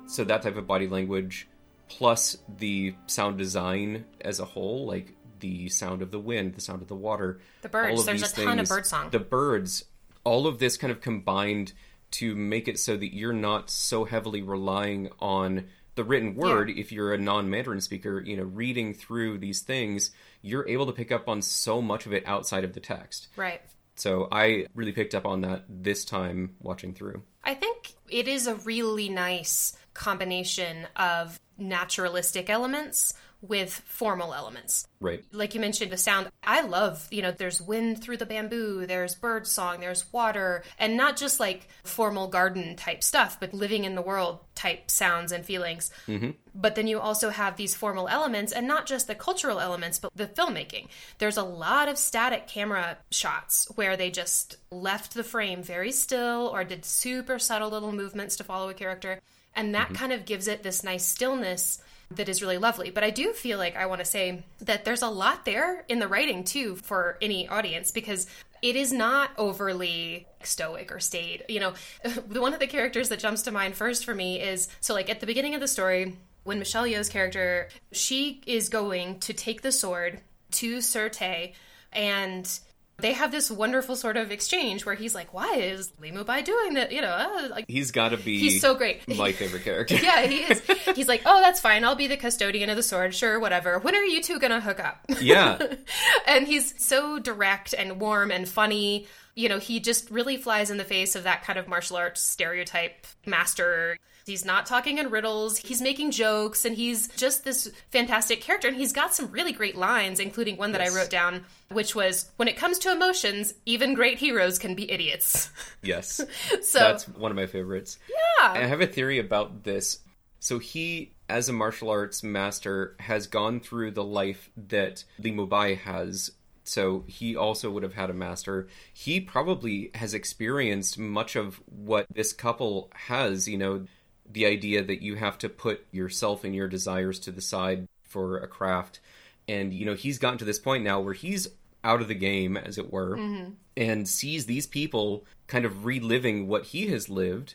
So that type of body language plus the sound design as a whole, like the sound of the wind, the sound of the water, The birds. There's a ton of things- bird song. The birds, all of this kind of combined to make it so that you're not so heavily relying on the written word if you're a non-mandarin speaker you know reading through these things you're able to pick up on so much of it outside of the text Right. so i really picked up on that this time watching through I think it is a really nice combination of naturalistic elements with formal elements. right Like you mentioned, the sound. I love, you know, there's wind through the bamboo, there's bird song, there's water, and not just like formal garden type stuff, but living in the world type sounds and feelings. Mm-hmm. But then you also have these formal elements, and not just the cultural elements, but the filmmaking. There's a lot of static camera shots where they just left the frame very still or did super subtle little movements to follow a character. And that mm-hmm. kind of gives it this nice stillness that is really lovely. But I do feel like I want to say that there's a lot there in the writing too for any audience because it is not overly stoic or staid. You know, one of the characters that jumps to mind first for me is so like at the beginning of the story when Michelle Yeoh's character she is going to take the sword to Sir Te and they have this wonderful sort of exchange where he's like, "Why is Li Mubai doing that?" You know, uh, like he's got to be He's so great. my favorite character yeah, he is. He's like, oh, that's fine. I'll be the custodian of the sword. Sure, whatever. When are you two gonna hook up? yeah and he's so direct and warm and funny. You know, he just really flies in the face of that kind of martial arts stereotype master. He's not talking in riddles. He's making jokes, and he's just this fantastic character. And he's got some really great lines, including one that I wrote down, which was, "When it comes to emotions, even great heroes can be idiots." yes So that's one of my favorites yeah, I have a theory about this. So he, as a martial arts master, has gone through the life that Li Mubai has. So he also would have had a master. He probably has experienced much of what this couple has. You know, the idea that you have to put yourself and your desires to the side for a craft. And, you know, he's gotten to this point now where he's out of the game, as it were, mm-hmm. and sees these people kind of reliving what he has lived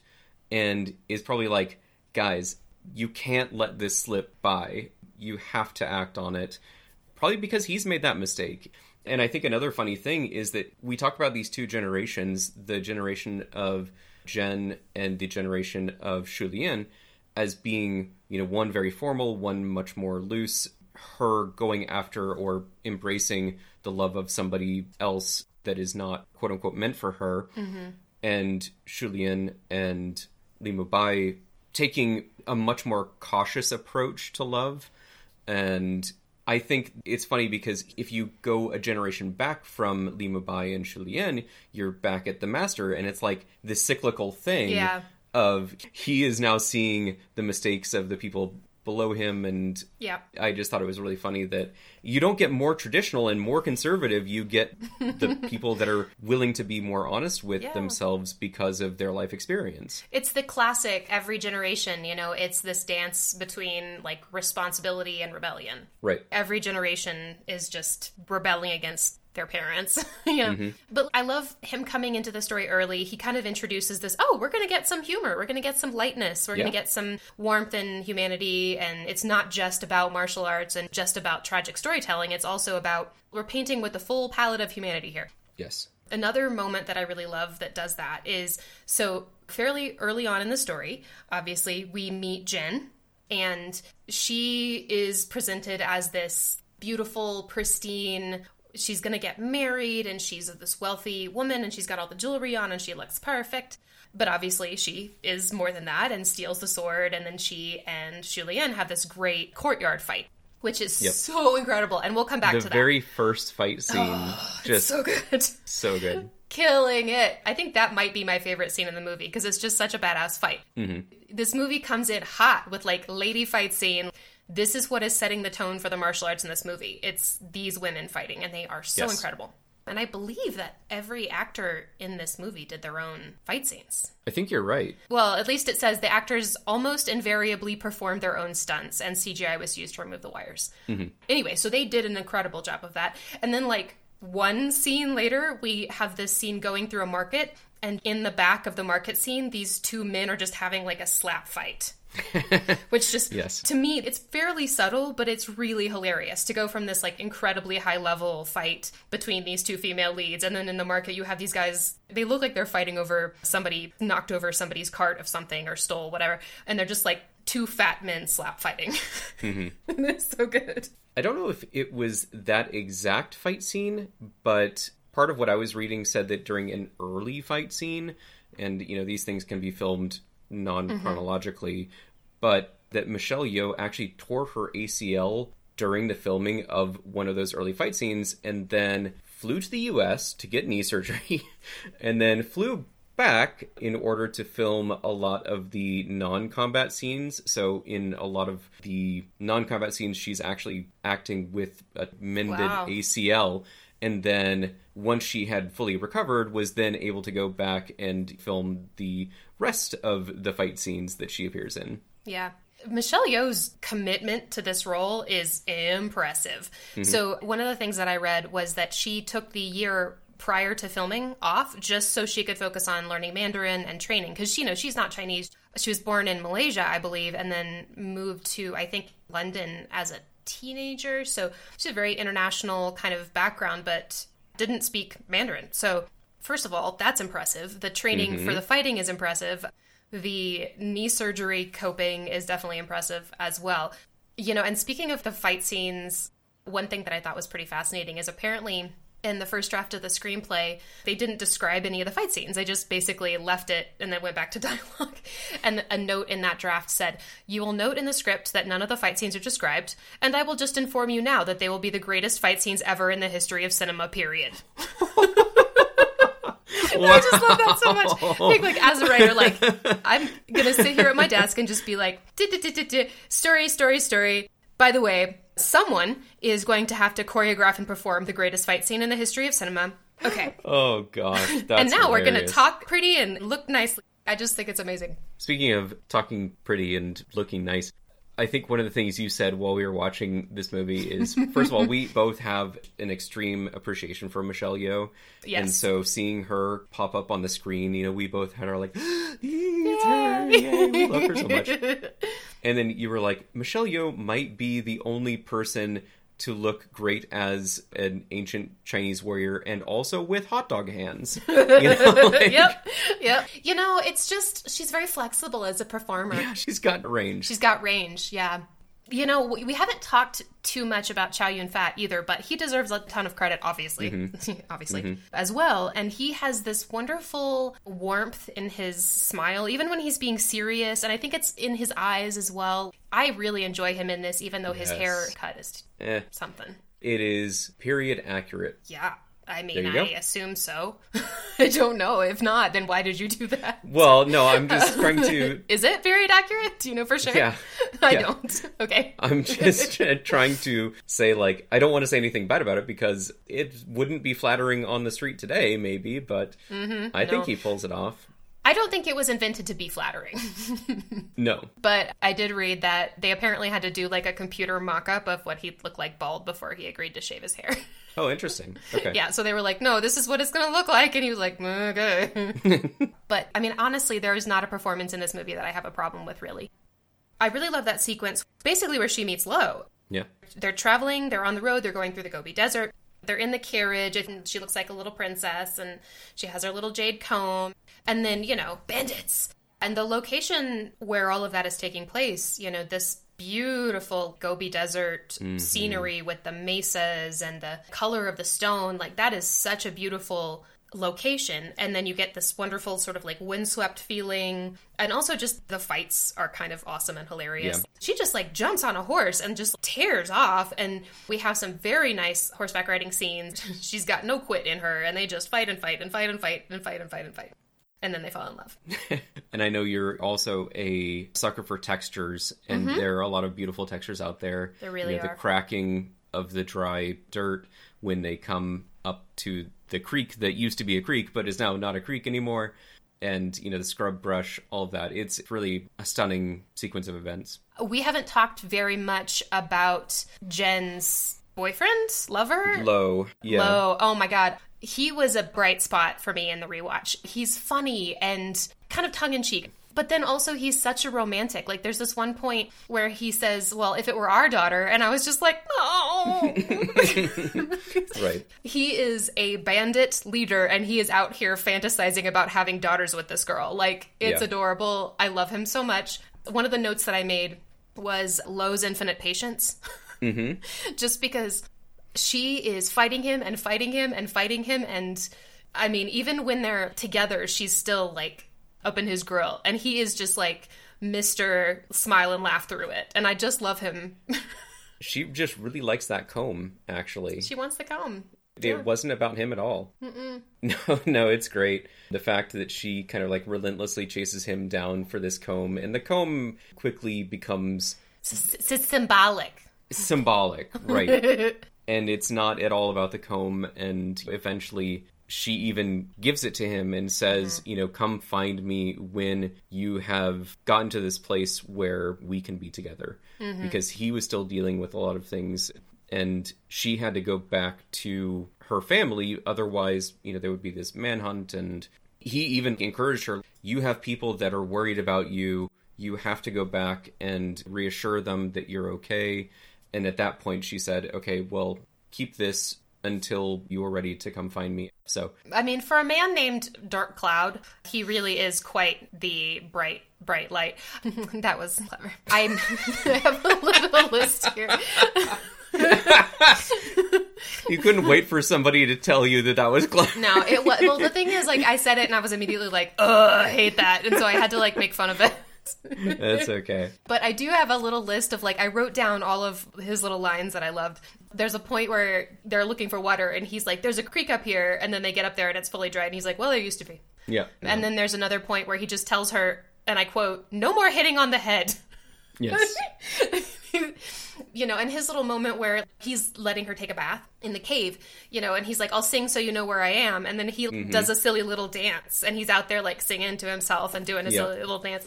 and is probably like, guys, you can't let this slip by. You have to act on it. Probably because he's made that mistake. And I think another funny thing is that we talk about these two generations the generation of Jen and the generation of Shulien as being, you know, one very formal, one much more loose. Her going after or embracing the love of somebody else that is not quote unquote meant for her mm-hmm. and Shulien and Li Mubai taking a much more cautious approach to love. And I think it's funny because if you go a generation back from Li Mubai and Shulien, you're back at the master, and it's like this cyclical thing Yeah. of he is now seeing the mistakes of the people below him and yeah. I just thought it was really funny that you don't get more traditional and more conservative. You get the people that are willing to be more honest with Yeah. themselves because of their life experience. It's the classic every generation, you know, it's this dance between like responsibility and rebellion. Right. Every generation is just rebelling against their parents, you know. Mm-hmm. But I love him coming into the story early. He kind of introduces this, oh, we're going to get some humor, we're going to get some lightness, we're going to get some warmth and humanity and it's not just about martial arts and just about tragic storytelling, it's also about we're painting with the full palette of humanity here. Yes. Another moment that I really love that does that is so fairly early on in the story, obviously, we meet Jen, and she is presented as this beautiful, pristine. She's going to get married, and she's this wealthy woman, and she's got all the jewelry on, and she looks perfect. But obviously, she is more than that and steals the sword, and then she and Shulien have this great courtyard fight, which is Yep. so incredible. And we'll come back The to that. The very first fight scene, just. So good. so good. killing it. I think that might be my favorite scene in the movie because it's just such a badass fight. Mm-hmm. This movie comes in hot with like lady fight scene. This is what is setting the tone for the martial arts in this movie. It's these women fighting, and they are so Yes. incredible. And I believe that every actor in this movie did their own fight scenes. I think you're right. Well, at least it says the actors almost invariably performed their own stunts, and CGI was used to remove the wires. Mm-hmm. Anyway, so they did an incredible job of that. And then, like, one scene later, we have this scene going through a market, and in the back of the market scene, these two men are just having like a slap fight. which just Yes. to me it's fairly subtle but it's really hilarious to go from this like incredibly high level fight between these two female leads and then in the market you have these guys they look like they're fighting over somebody knocked over somebody's cart of something or stole whatever and they're just like two fat men slap fighting. Mm-hmm. It's so good. I don't know if it was that exact fight scene, but part of what I was reading said that during an early fight scene, and you know these things can be filmed non chronologically, but that Michelle Yeoh actually tore her ACL during the filming of one of those early fight scenes, and then flew to the U.S. to get knee surgery, and then flew back in order to film a lot of the non-combat scenes. So in a lot of the non-combat scenes, she's actually acting with a mended Wow. ACL. And then once she had fully recovered, was then able to go back and film the rest of the fight scenes that she appears in. Yeah. Michelle Yeoh's commitment to this role is impressive. Mm-hmm. So, one of the things that I read was that she took the year prior to filming off just so she could focus on learning Mandarin and training because you know she's not Chinese. She was born in Malaysia, I believe, and then moved to I think London as a teenager. So, she's a very international kind of background but didn't speak Mandarin. So, first of all, that's impressive. The training for mm-hmm. the fighting is impressive. The knee surgery coping is definitely impressive as well. You know, and speaking of the fight scenes, one thing that I thought was pretty fascinating is apparently in the first draft of the screenplay, they didn't describe any of the fight scenes. They just basically left it and then went back to dialogue. And a note in that draft said, You will note in the script that none of the fight scenes are described, and I will just inform you now that they will be the greatest fight scenes ever in the history of cinema, period. I just love that so much. Think, like, as a writer, like, I'm gonna sit here at my desk and just be like, story, story, story. By the way, someone is going to have to choreograph and perform the greatest fight scene in the history of cinema. Okay. Oh gosh, that's and now we're gonna talk pretty and look nicely. I just think it's amazing. Speaking of talking pretty and looking nice, I think one of the things you said while we were watching this movie is first of all, we both have an extreme appreciation for Michelle Yeoh. Yes. And so seeing her pop up on the screen, you know, we both had our like, it's her, yay, we love her so much. And then you were like, Michelle Yeoh might be the only person to look great as an ancient Chinese warrior and also with hot dog hands. You know, like, Yep. Yep. You know, it's just she's very flexible as a performer. Yeah, She's got range. She's got range, yeah. You know, we haven't talked too much about Chow Yun Fat either, but he deserves a ton of credit, obviously, obviously, as well. And he has this wonderful warmth in his smile, even when he's being serious. And I think it's in his eyes as well. I really enjoy him in this, even though his Yes. haircut is Eh, something. it is period accurate. Yeah. I mean, I go. assume so. I don't know. If not, then why did you do that? Well, no, I'm just trying to. Is it period accurate? Do you know for sure? Yeah. I Yeah. don't. Okay. I'm just trying to say, like, I don't want to say anything bad about it because it wouldn't be flattering on the street today, maybe, but I think Mm-hmm. no. he pulls it off. I don't think it was invented to be flattering. No. But I did read that they apparently had to do like a computer mock up of what he'd look like bald before he agreed to shave his hair. Oh, interesting. Okay. yeah, so they were like, no, this is what it's going to look like. And he was like, "Mm, okay. but I mean, honestly, there is not a performance in this movie that I have a problem with, really. I really love that sequence, basically where she meets Lo. Yeah. They're traveling, they're on the road, they're going through the Gobi Desert. They're in the carriage, and she looks like a little princess, and she has her little jade comb. And then, you know, bandits. And the location where all of that is taking place, you know, this beautiful Gobi Desert mm-hmm. scenery with the mesas and the color of the stone, like that is such a beautiful location. And then you get this wonderful sort of like windswept feeling. And also just the fights are kind of awesome and hilarious. Yeah. She just like jumps on a horse and just tears off. And we have some very nice horseback riding scenes. She's got no quit in her, and they just fight and fight and fight and fight and fight and fight and fight. And then they fall in love. And I know you're also a sucker for textures, and there are a lot of beautiful textures out there. Mm-hmm. There really you know, are. The cracking of the dry dirt when they come up to the creek that used to be a creek but is now not a creek anymore. And, you know, the scrub brush, all of that. It's really a stunning sequence of events. We haven't talked very much about Jen's boyfriend, lover, Lo. Yeah. Lo. Oh my god. He was a bright spot for me in the rewatch. He's funny and kind of tongue in cheek, but then also he's such a romantic. Like there's this one point where he says, "Well, if it were our daughter," and I was just like, "Oh." Right. he is a bandit leader and he is out here fantasizing about having daughters with this girl. Like it's Yeah. adorable. I love him so much. One of the notes that I made was Lo's infinite patience. Mm-hmm. Just because she is fighting him and fighting him and fighting him and I mean even when they're together she's still like up in his grill and he is just like Mr. smile and laugh through it. And I just love him. She just really likes that comb, actually. she wants the comb. It wasn't about him at all. No, no, it's great. The fact that she kind of like relentlessly chases him down for this comb, and the comb quickly becomes it's symbolic. symbolic, right? and it's not at all about the comb, and eventually she even gives it to him and says, mm-hmm. you know, come find me when you have gotten to this place where we can be together. Mm-hmm. Because he was still dealing with a lot of things and she had to go back to her family. Otherwise you know there would be this manhunt and he even encouraged her you have people that are worried about you. You have to go back and reassure them that you're okay. And at that point she said okay well keep this until you are ready to come find me so I mean, for a man named Dark Cloud, he really is quite the bright, bright light. that was clever. I'm, have a little list here. you couldn't wait for somebody to tell you that that was clever No, it was. Well, the thing is, like, I said it and I was immediately like, ugh, I hate that. And so I had to, like, make fun of it. that's okay But I do have a little list of like I wrote down all of his little lines that I loved. There's a point where they're looking for water and he's like, "There's a creek up here," and then they get up there and it's fully dry, and he's like, "Well, there used to be." yeah And then there's another point where he just tells her, and I quote, "No more hitting on the head." yes you know, and his little moment where he's letting her take a bath in the cave, you know, and he's like, I'll sing so you know where I am. And then he Mm-hmm. does a silly little dance and he's out there like singing to himself and doing his Yeah. silly little dance.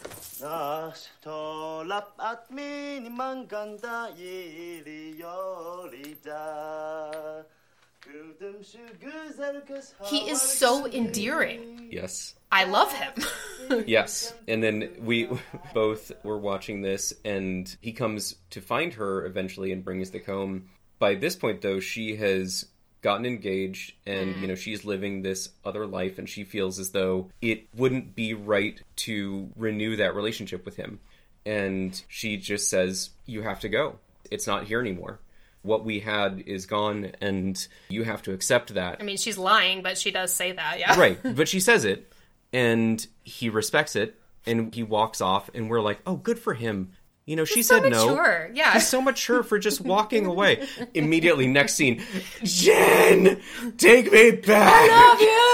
Tolap at miniman ganda yeri yolida. Gördüm şu güzel kız He is so endearing. yes I love him. Yes. And then we both were watching this, and he comes to find her eventually and brings the comb. By this point, though, she has gotten engaged and, you know, she's living this other life, and she feels as though it wouldn't be right to renew that relationship with him. And she just says, You have to go. It's not here anymore. What we had is gone, and you have to accept that. I mean, she's lying, but she does say that, yeah. right but she says it and he respects it and he walks off and we're like oh good for him you know she so said no yeah. he's so mature for just walking away immediately next scene jen take me back I Love you!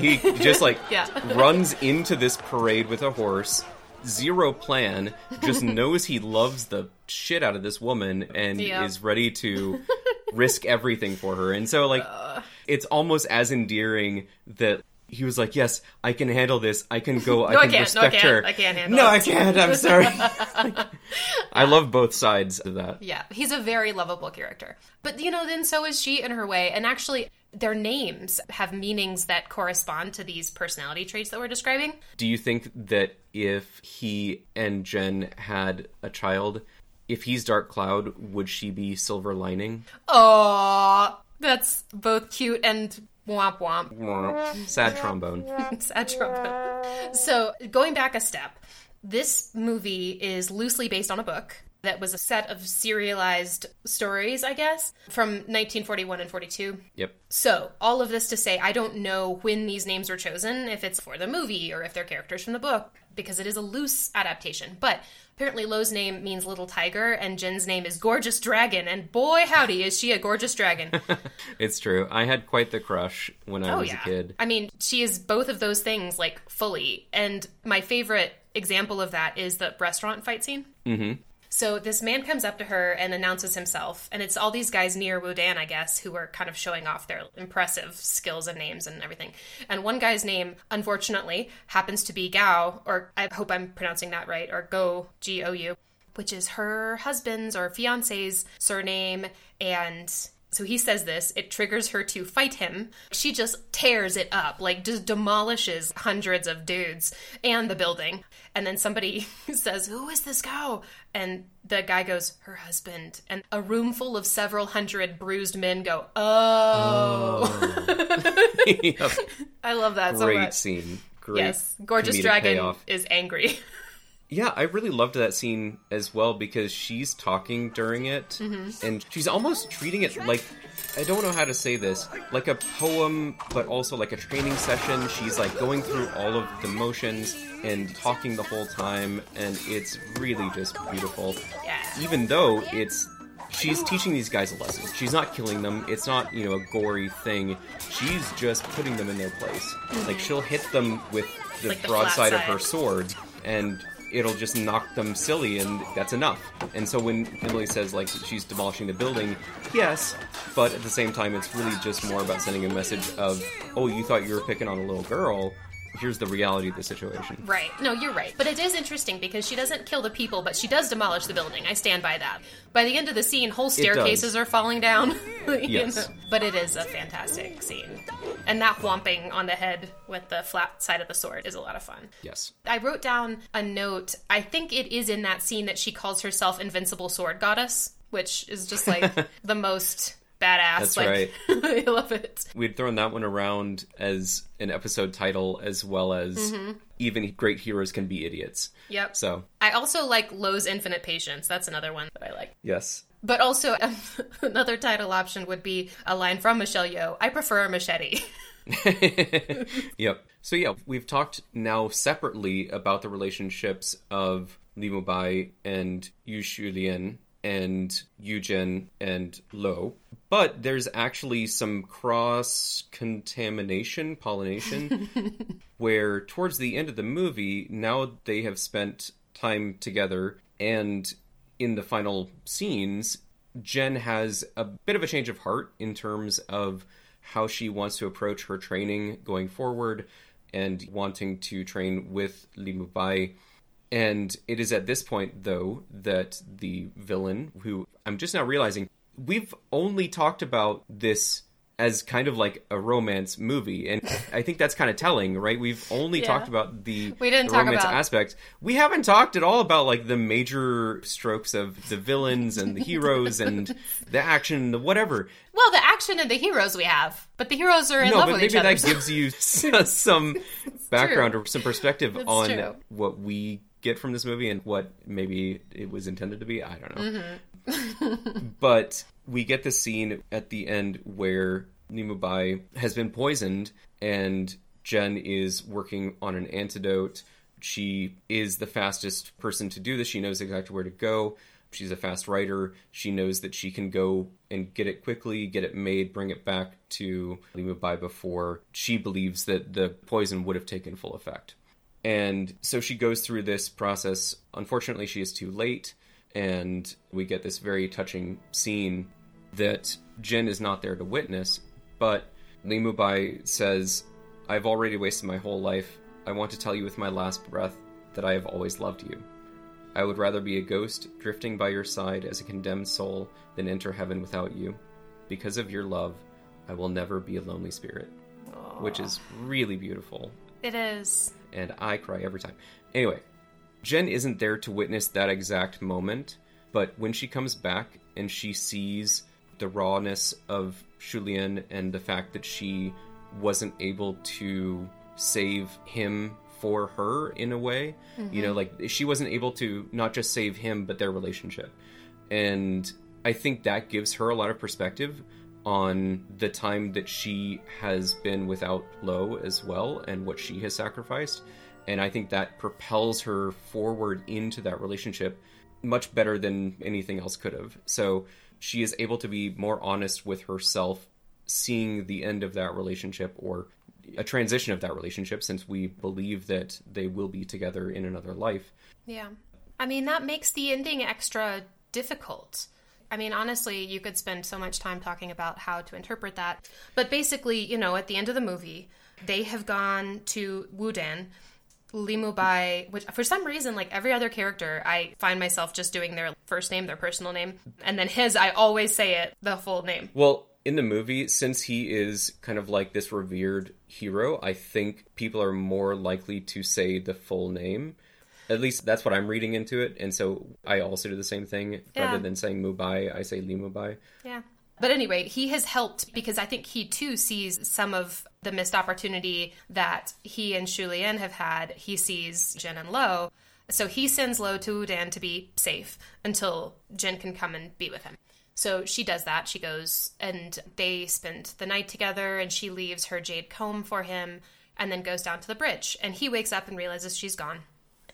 He just like Yeah. runs into this parade with a horse zero plan just knows he loves the shit out of this woman and Yeah. is ready to risk everything for her and so like it's almost as endearing that he was like yes i can handle this i can go No, I i can can't. No, I respect can't. her I can't handle no it." i can't i'm sorry i love both sides of that Yeah, he's a very lovable character. But, you know, then so is she in her way. And actually, their names have meanings that correspond to these personality traits that we're describing. Do you think that if he and Jen had a child, if he's Dark Cloud, would she be Silver Lining? Oh, that's both cute and womp womp. Sad trombone. Sad trombone. So, going back a step, this movie is loosely based on a book that was a set of serialized stories, I guess, from 1941 and 42. Yep. So, all of this to say, I don't know when these names were chosen, if it's for the movie or if they're characters from the book, because it is a loose adaptation. But apparently, Lo's name means little tiger, and Jin's name is Gorgeous Dragon, and boy, howdy, is she a gorgeous dragon. It's true. I had quite the crush when I was a kid. I mean, she is both of those things, like, fully. And my favorite example of that is the restaurant fight scene. Mm-hmm. So this man comes up to her and announces himself, and it's all these guys near Wudan, I guess, who are kind of showing off their impressive skills and names and everything. And one guy's name, unfortunately, happens to be Gao, or I hope I'm pronouncing that right, or Go, G O U, which is her husband's or fiance's surname, and So he says this, it triggers her to fight him. She just tears it up, like just demolishes hundreds of dudes and the building. And then somebody says, Who is this cow? And the guy goes, Her husband. And a room full of several hundred bruised men go, Oh. Yep. I love that so Great much. scene. Great. yes. Gorgeous Dragon payoff. is angry. Yeah, I really loved that scene as well because she's talking during it Mm-hmm. and she's almost treating it like I don't know how to say this, like a poem but also like a training session. She's like going through all of the motions and talking the whole time and it's really just beautiful. Yeah. Even though it's she's teaching these guys a lesson. She's not killing them. It's not, you know, a gory thing. She's just putting them in their place. Like she'll hit them with the, Mm-hmm. Like broadside of her sword and it'll just knock them silly and that's enough. And so when Emily says like she's demolishing the building, yes, but at the same time it's really just more about sending a message of, oh, you thought you were picking on a little girl. Here's the reality of the situation. Right. No, you're right. But it is interesting because she doesn't kill the people, but she does demolish the building. I stand by that. By the end of the scene, whole staircases are falling down. Yes. know? But it is a fantastic scene. And that whomping on the head with the flat side of the sword is a lot of fun. Yes. I wrote down a note. I think it is in that scene that she calls herself Invincible Sword Goddess, which is just like the most badass. That's like, right. I love it. We'd thrown that one around as an episode title as well as Mm-hmm. even great heroes can be idiots. Yep. So, I also like Lo's Infinite Patience. That's another one that I like. yes. But also, another title option would be a line from Michelle Yeoh. I prefer a machete. Yep. So yeah, we've talked now separately about the relationships of Li Mubai and Yu Shulien and Yujin and Lo. But there's actually some cross contamination, pollination, where towards the end of the movie, now they have spent time together, and in the final scenes, Jen has a bit of a change of heart in terms of how she wants to approach her training going forward and wanting to train with Li Mubai. And it is at this point, though, that the villain, who I'm just now realizing, we've only talked about this as kind of like a romance movie. And I think that's kind of telling, right? We've only Yeah. talked about the, We didn't the talk romance about- aspect. We haven't talked at all about like the major strokes of the villains and the heroes and the action, the whatever. well, the action and the heroes we have, but the heroes are in no, love but with maybe each other. that so- gives you some background or some perspective That's on true. what we get from this movie and what maybe it was intended to be. I don't know. Mm-hmm. but we get the scene at the end where Li Mubai has been poisoned and Jen is working on an antidote. She is the fastest person to do this. She knows exactly where to go. She's a fast writer. She knows that she can go and get it quickly, get it made, bring it back to Li Mubai before she believes that the poison would have taken full effect. And so she goes through this process. Unfortunately, she is too late, and we get this very touching scene that Jin is not there to witness. But Li Mubai says, I've already wasted my whole life. I want to tell you with my last breath that I have always loved you. I would rather be a ghost drifting by your side as a condemned soul than enter heaven without you. Because of your love, I will never be a lonely spirit. Which is really beautiful it is. and I cry every time. Anyway, Jen isn't there to witness that exact moment, but when she comes back and she sees the rawness of Shulian and the fact that she wasn't able to save him for her in a way, you know, mm-hmm. like she wasn't able to not just save him, but their relationship. And I think that gives her a lot of perspective on the time that she has been without Lo as well and what she has sacrificed. And I think that propels her forward into that relationship much better than anything else could have. So she is able to be more honest with herself, seeing the end of that relationship or a transition of that relationship since we believe that they will be together in another life. Yeah. I mean, that makes the ending extra difficult. I mean, honestly, you could spend so much time talking about how to interpret that. But basically, you know, at the end of the movie, they have gone to Wudan. Li Mubai, which for some reason, like every other character, I find myself just doing their first name, their personal name, and then his, I always say it the full name. Well, in the movie, since he is kind of like this revered hero, I think people are more likely to say the full name. At least that's what I'm reading into it, and so I also do the same thing. Yeah. Rather than saying Mubai, I say Li Mubai. Yeah. But anyway, he has helped because I think he too sees some of the missed opportunity that he and Shu Lien have had. He sees Jin and Lo. So he sends Lo to Wudan to be safe until Jin can come and be with him. So she does that. She goes and they spend the night together and she leaves her jade comb for him and then goes down to the bridge. And he wakes up and realizes she's gone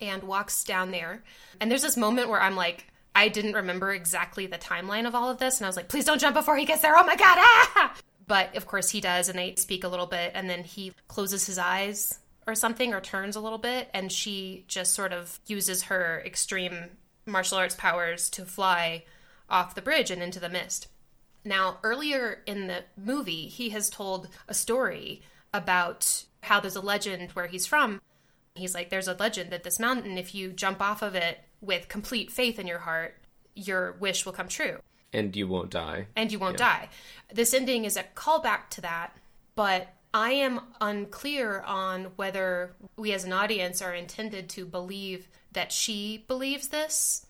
and walks down there. And there's this moment where I'm like, I didn't remember exactly the timeline of all of this. And I was like, please don't jump before he gets there. Oh my God. Ah! But of course he does. And they speak a little bit. And then he closes his eyes or something or turns a little bit. And she just sort of uses her extreme martial arts powers to fly off the bridge and into the mist. Now, earlier in the movie, he has told a story about how there's a legend where he's from. He's like, there's a legend that this mountain, if you jump off of it with complete faith in your heart, your wish will come true And you won't die. and you won't die. This ending is a callback to that, but I am unclear on whether we as an audience are intended to believe that she believes this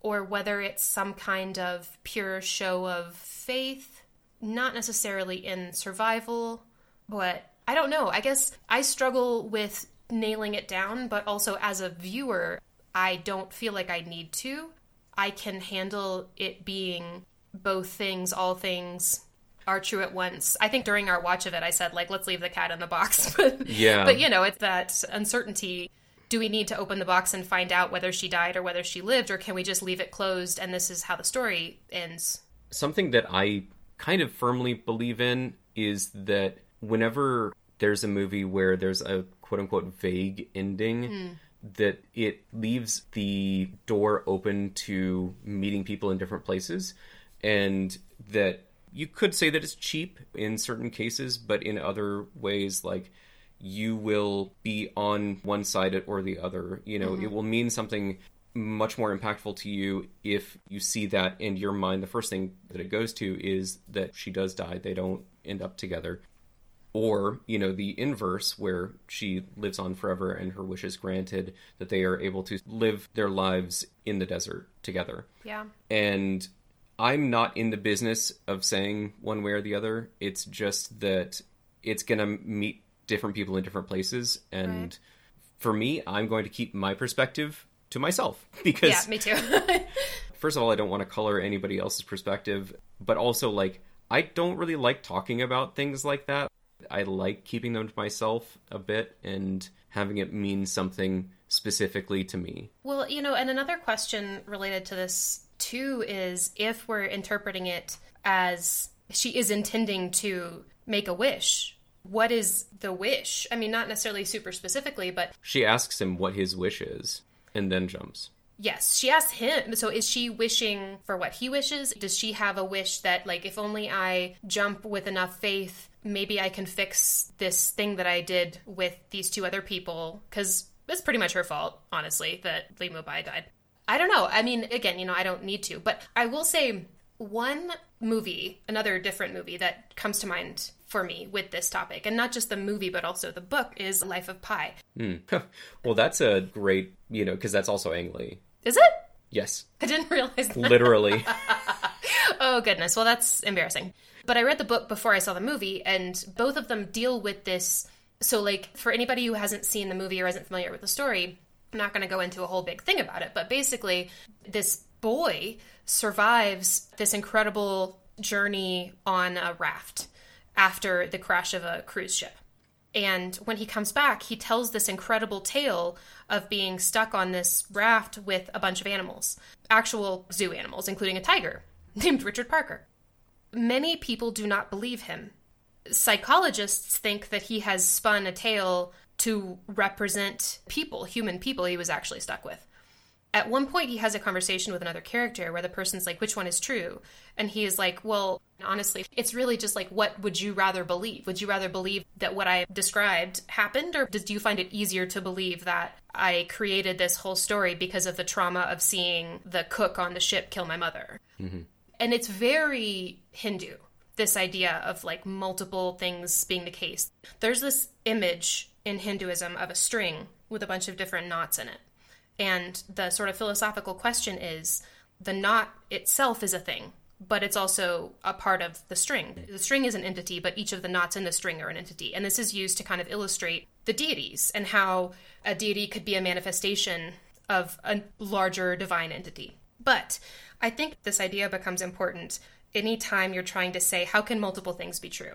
or whether it's some kind of pure show of faith, not necessarily in survival, but I don't know. I guess I struggle with nailing it down, but also as a viewer, I don't feel like I need to. I can handle it being both things, all things are true at once. I think during our watch of it, I said, like, let's leave the cat in the box. but, Yeah. But, you know, it's that uncertainty. Do we need to open the box and find out whether she died or whether she lived, or can we just leave it closed and this is how the story ends? Something that I kind of firmly believe in is that whenever there's a movie where there's a quote unquote vague ending, hmm. that it leaves the door open to meeting people in different places, and that you could say that it's cheap in certain cases, but in other ways, like you will be on one side or the other. You know, it mm-hmm. will mean something much more impactful to you if you see that in your mind. The first thing that it goes to is that she does die, they don't end up together. Or, you know, the inverse, where she lives on forever and her wish is granted, that they are able to live their lives in the desert together. Yeah. And I'm not in the business of saying one way or the other. It's just that it's going to meet different people in different places. And Right. for me, I'm going to keep my perspective to myself because, Yeah, me too. first of all, I don't want to color anybody else's perspective, but also, like, I don't really like talking about things like that. I like keeping them to myself a bit and having it mean something specifically to me. Well, you know, and another question related to this too is if we're interpreting it as she is intending to make a wish, what is the wish? I mean, not necessarily super specifically, but She asks him what his wish is and then jumps. yes, she asks him. So is she wishing for what he wishes? Does she have a wish that, like, if only I jump with enough faith, maybe I can fix this thing that I did with these two other people? Because it's pretty much her fault, honestly, that Li Mubai died. I don't know. I mean, again, you know, I don't need to, but I will say one movie, another different movie that comes to mind for me with this topic, and not just the movie, but also the book, is Life of Pi. Hmm. well, that's a great, you know, because that's also Ang Lee. Is it? Yes, I didn't realize that. literally. Oh, goodness. Well, that's embarrassing. But I read the book before I saw the movie, and both of them deal with this. So, like, for anybody who hasn't seen the movie or isn't familiar with the story, I'm not going to go into a whole big thing about it, but basically, this boy survives this incredible journey on a raft after the crash of a cruise ship. And when he comes back, he tells this incredible tale of being stuck on this raft with a bunch of animals, actual zoo animals, including a tiger named Richard Parker. Many people do not believe him. Psychologists think that he has spun a tale to represent people, human people he was actually stuck with. At one point, he has a conversation with another character where the person's like, which one is true? And he is like, well, honestly, it's really just like, what would you rather believe? Would you rather believe that what I described happened, or do you find it easier to believe that I created this whole story because of the trauma of seeing the cook on the ship kill my mother? Mm-hmm. And it's very Hindu, this idea of like multiple things being the case. There's this image in Hinduism of a string with a bunch of different knots in it. And the sort of philosophical question is the knot itself is a thing, but it's also a part of the string. The string is an entity, but each of the knots in the string are an entity. And this is used to kind of illustrate the deities and how a deity could be a manifestation of a larger divine entity. But I think this idea becomes important anytime you're trying to say, how can multiple things be true?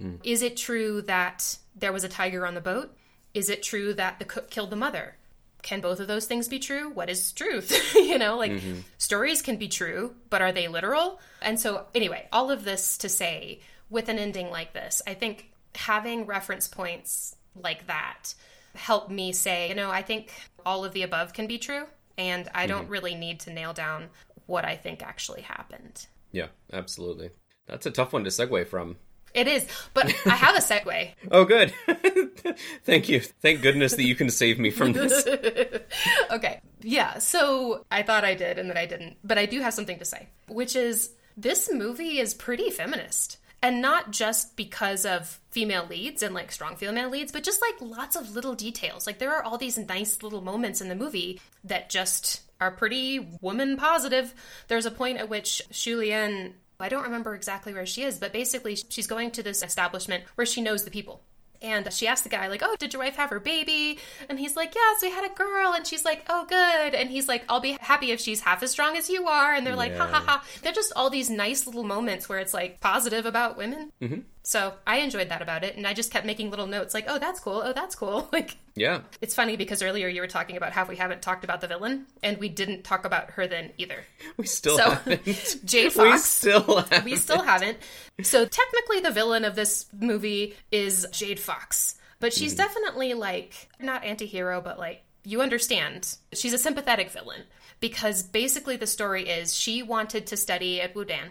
Hmm. Is it true that there was a tiger on the boat? Is it true that the cook killed the mother? Can both of those things be true? What is truth? you know, like mm-hmm. stories can be true, but are they literal? And so, anyway, all of this to say, with an ending like this, I think having reference points like that help me say, you know, I think all of the above can be true, and I don't mm-hmm. really need to nail down what I think actually happened. Yeah, absolutely. That's a tough one to segue from. It is, but I have a segue. Oh, good. Thank you. Thank goodness that you can save me from this. okay. Yeah. So I thought I did and then I didn't. But I do have something to say, which is this movie is pretty feminist. And not just because of female leads and like strong female leads, but just like lots of little details. Like there are all these nice little moments in the movie that just are pretty woman positive. There's a point at which Shulien, I don't remember exactly where she is, but basically she's going to this establishment where she knows the people. And she asks the guy, like, oh, did your wife have her baby? And he's like, yes, we had a girl. And she's like, oh, good. And he's like, I'll be happy if she's half as strong as you are. And they're like, ha ha ha. They're just all these nice little moments where it's like positive about women. Mm-hmm. So I enjoyed that about it. And I just kept making little notes like, oh, that's cool. Oh, that's cool. Like, Yeah. it's funny because earlier you were talking about how we haven't talked about the villain, and we didn't talk about her then either. We still So, haven't. Jade We Fox. still haven't. We still haven't. So technically, the villain of this movie is Jade Fox, but she's hmm. definitely like not anti-hero, but like you understand. She's a sympathetic villain because basically the story is she wanted to study at Wudan.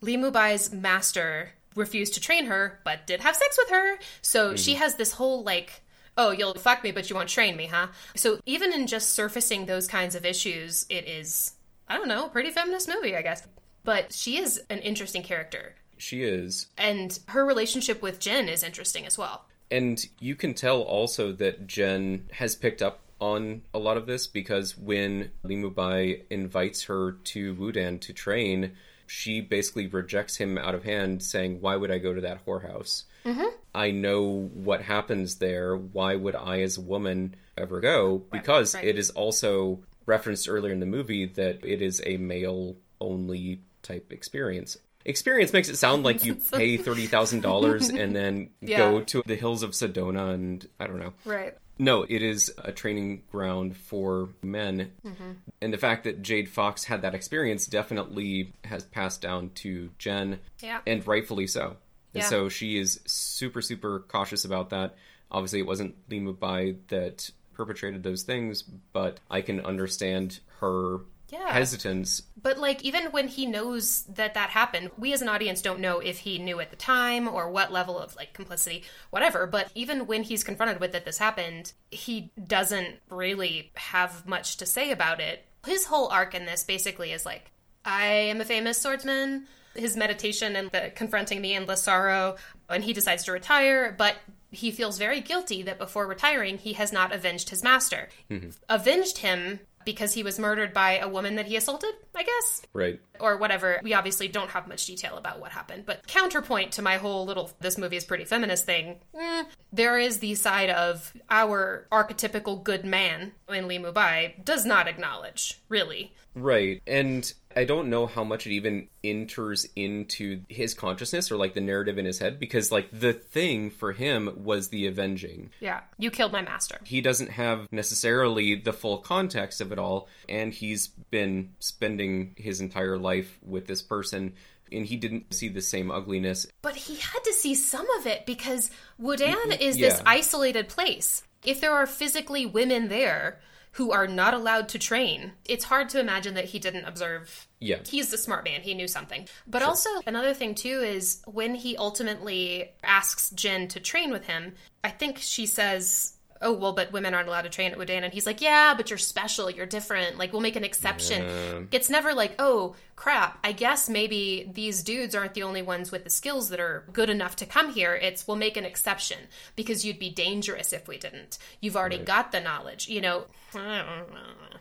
Li Mubai's master refused to train her, but did have sex with her. So mm-hmm. she has this whole like. Oh, you'll fuck me, but you won't train me, huh? So, even in just surfacing those kinds of issues, it is, I don't know, a pretty feminist movie, I guess. But she is an interesting character She is. and her relationship with Jen is interesting as well. And you can tell also that Jen has picked up on a lot of this because when Li Mubai invites her to Wudan to train, she basically rejects him out of hand, saying, Why would I go to that whorehouse? Mm-hmm. I know what happens there. Why would I, as a woman, ever go? Because right. it is also referenced earlier in the movie that it is a male only type experience. Experience makes it sound like you pay thirty thousand dollars and then Yeah. go to the hills of Sedona and I don't know. Right. No, it is a training ground for men. Mm-hmm. And the fact that Jade Fox had that experience definitely has passed down to Jen, Yeah. and rightfully so. And so she is super, super cautious about that. Obviously, it wasn't Li Mubai that perpetrated those things, but I can understand her Yeah. hesitance. But like even when he knows that that happened, we as an audience don't know if he knew at the time or what level of like complicity, whatever. But even when he's confronted with that this happened, he doesn't really have much to say about it. His whole arc in this basically is like, I am a famous swordsman. His meditation and the confronting the endless sorrow, and he decides to retire, but he feels very guilty that before retiring he has not avenged his master. Mm-hmm. Avenged him because he was murdered by a woman that he assaulted, I guess Right. or whatever. We obviously don't have much detail about what happened, but counterpoint to my whole little this movie is pretty feminist thing. mm, there is the side of our archetypical good man in Li Mubai does not acknowledge, really. Right. And I don't know how much it even enters into his consciousness or like the narrative in his head because like the thing for him was the avenging. Yeah, you killed my master. He doesn't have necessarily the full context of it all and he's been spending his entire life with this person and he didn't see the same ugliness. But he had to see some of it because Wudan is this isolated place. If there are physically women there who are not allowed to train, it's hard to imagine that he didn't observe. Yeah. He's the smart man. He knew something. But also, another thing, too, is when he ultimately asks Jin to train with him, I think she says, Oh, well, but women aren't allowed to train at Wudan. And he's like, Yeah, but you're special. You're different. Like, we'll make an exception. It's never like, Oh, crap. I guess maybe these dudes aren't the only ones with the skills that are good enough to come here. It's, We'll make an exception because you'd be dangerous if we didn't. You've already got the knowledge, you know?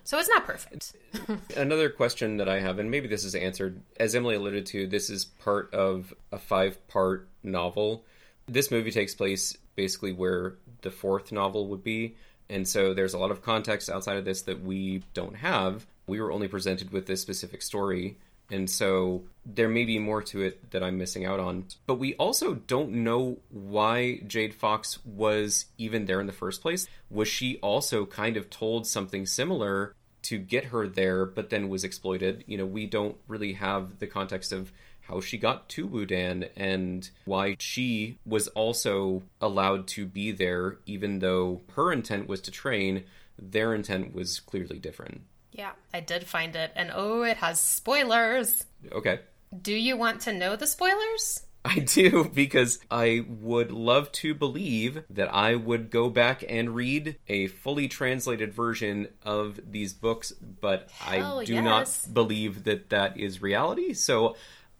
So it's not perfect. Another question that I have, and maybe this is answered, as Emily alluded to, this is part of a five part novel. This movie takes place basically where the fourth novel would be. And so there's a lot of context outside of this that we don't have. We were only presented with this specific story. And so there may be more to it that I'm missing out on. But we also don't know why Jade Fox was even there in the first place. Was she also kind of told something similar to get her there, but then was exploited? You know, we don't really have the context of how she got to Wudan and why she was also allowed to be there, even though her intent was to train, their intent was clearly different. Yeah, I did find it. And oh, it has spoilers. Okay. Do you want to know the spoilers? I do because I would love to believe that I would go back and read a fully translated version of these books, but Hell I do yes. not believe that that is reality. So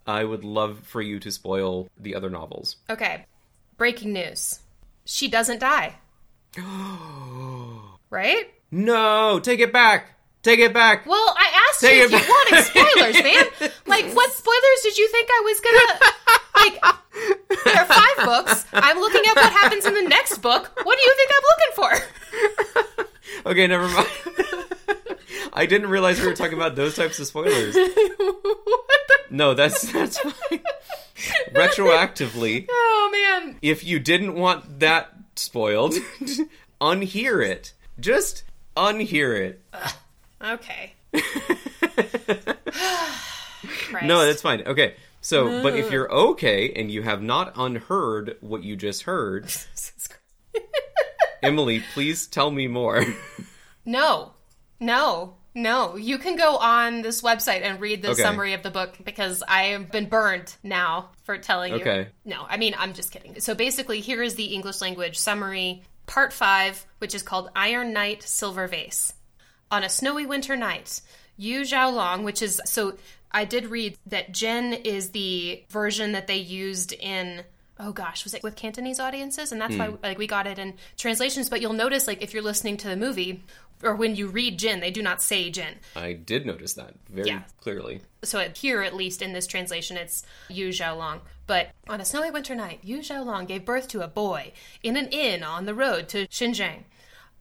I would love for you to spoil the other novels. Okay. Breaking news. She doesn't die. right? No, take it back. Take it back. Well, I asked Take you if you wanted spoilers, man. Like, what spoilers did you think I was gonna like? There are five books. I'm looking at what happens in the next book. What do you think I'm looking for? Okay, never mind. I didn't realize we were talking about those types of spoilers. No, that's that's fine. Retroactively, Oh man. if you didn't want that spoiled, unhear it. Just unhear it. Okay. No, that's fine. Okay. So, but if you're okay and you have not unheard what you just heard, Emily, please tell me more. No, no, no. You can go on this website and read the Okay. summary of the book because I have been burned now for telling you. Okay. No, I mean, I'm just kidding. So basically, here is the English language summary, part five, which is called Iron Knight Silver Vase. On a snowy winter night, Yu Jiao Long, which is so I did read that Jen is the version that they used in oh gosh, was it with Cantonese audiences? And that's why hmm. like we got it in translations, but you'll notice like if you're listening to the movie or when you read Jin, they do not say Jin. I did notice that very Yeah. clearly. So here, at least in this translation, it's Yu Jiao Long. But on a snowy winter night, Yu Jiao Long gave birth to a boy in an inn on the road to Xinjiang.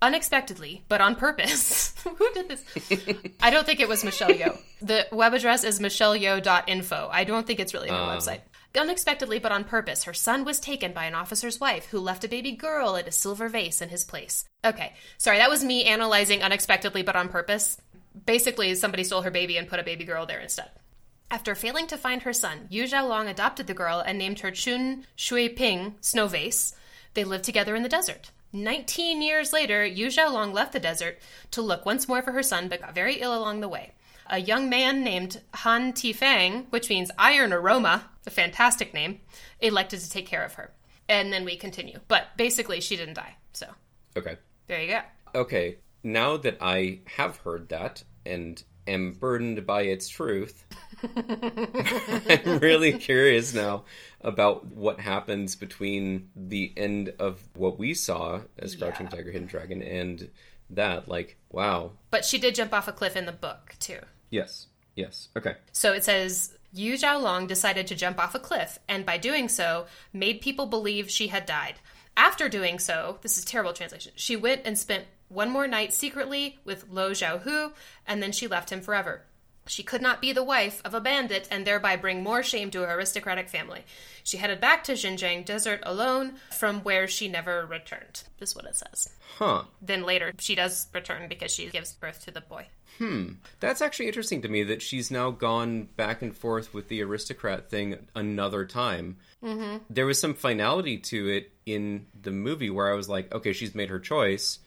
Unexpectedly, but on purpose. Who did this? I don't think it was Michelle Yeoh. The web address is michelleyeo.info. I don't think it's really her ah. website. Unexpectedly, but on purpose, her son was taken by an officer's wife who left a baby girl in a silver vase in his place. Okay, sorry, that was me analyzing unexpectedly, but on purpose. Basically, somebody stole her baby and put a baby girl there instead. After failing to find her son, Yu Jiao Long adopted the girl and named her Chun Shui Ping Snow Vase. They lived together in the desert. Nineteen years later, Yu Jiao Long left the desert to look once more for her son, but got very ill along the way. A young man named Han Tiefang, which means iron aroma, a fantastic name, elected to take care of her. And then we continue. But basically, she didn't die. So Okay. there you go. Okay. Now that I have heard that and am burdened by its truth, I'm really curious now about what happens between the end of what we saw as Crouching Tiger, Hidden Dragon and that. Like, wow. But she did jump off a cliff in the book, too. Yes. Yes. Okay. So it says Yu Jiao Long decided to jump off a cliff, and by doing so, made people believe she had died. After doing so, this is terrible translation. She went and spent one more night secretly with Lo Xiaohu, and then she left him forever. She could not be the wife of a bandit and thereby bring more shame to her aristocratic family. She headed back to Xinjiang Desert alone, from where she never returned. This is what it says. Huh. Then later, she does return because she gives birth to the boy. Hmm. That's actually interesting to me that she's now gone back and forth with the aristocrat thing another time. Mm-hmm. There was some finality to it in the movie where I was like, okay, she's made her choice.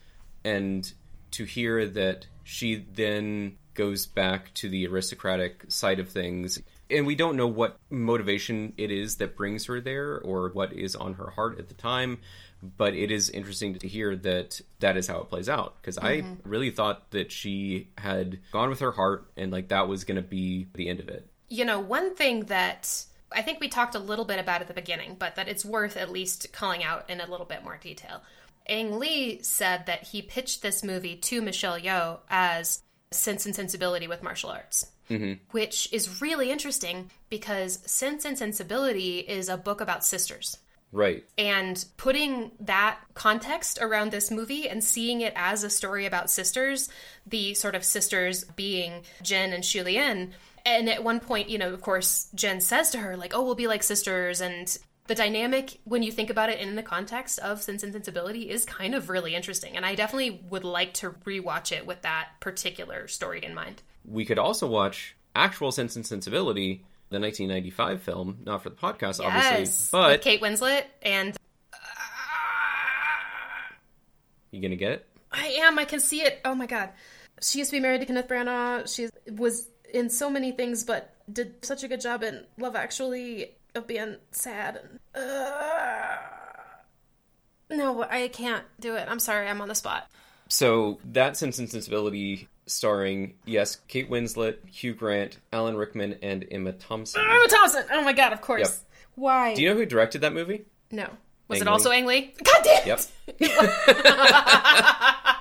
And to hear that she then goes back to the aristocratic side of things. And we don't know what motivation it is that brings her there or what is on her heart at the time. But it is interesting to hear that that is how it plays out. Because I mm-hmm. really thought that she had gone with her heart and like that was going to be the end of it. You know, one thing that I think we talked a little bit about at the beginning, but that it's worth at least calling out in a little bit more detail. Ang Lee said that he pitched this movie to Michelle Yeoh as Sense and Sensibility with martial arts. Mm-hmm. Which is really interesting because Sense and Sensibility is a book about sisters. Right. And putting that context around this movie and seeing it as a story about sisters, the sort of sisters being Jen and Shulien. And at one point, you know, of course, Jen says to her, like, oh, we'll be like sisters. And the dynamic, when you think about it in the context of Sense and Sensibility, is kind of really interesting. And I definitely would like to rewatch it with that particular story in mind. We could also watch actual Sense and Sensibility, the 1995 film, not for the podcast, obviously, but with Kate Winslet and you gonna get it? I am. I can see it. Oh my god. She used to be married to Kenneth Branagh. She was in so many things, but did such a good job in Love Actually of being sad. And, uh, no, I can't do it. I'm sorry. I'm on the spot. So that Sense and Sensibility, starring yes, Kate Winslet, Hugh Grant, Alan Rickman, and Emma Thompson. Emma Thompson. Oh my god. Of course. Yep. Why? Do you know who directed that movie? no. Was Ang it also Ang Lee? God damn Yep.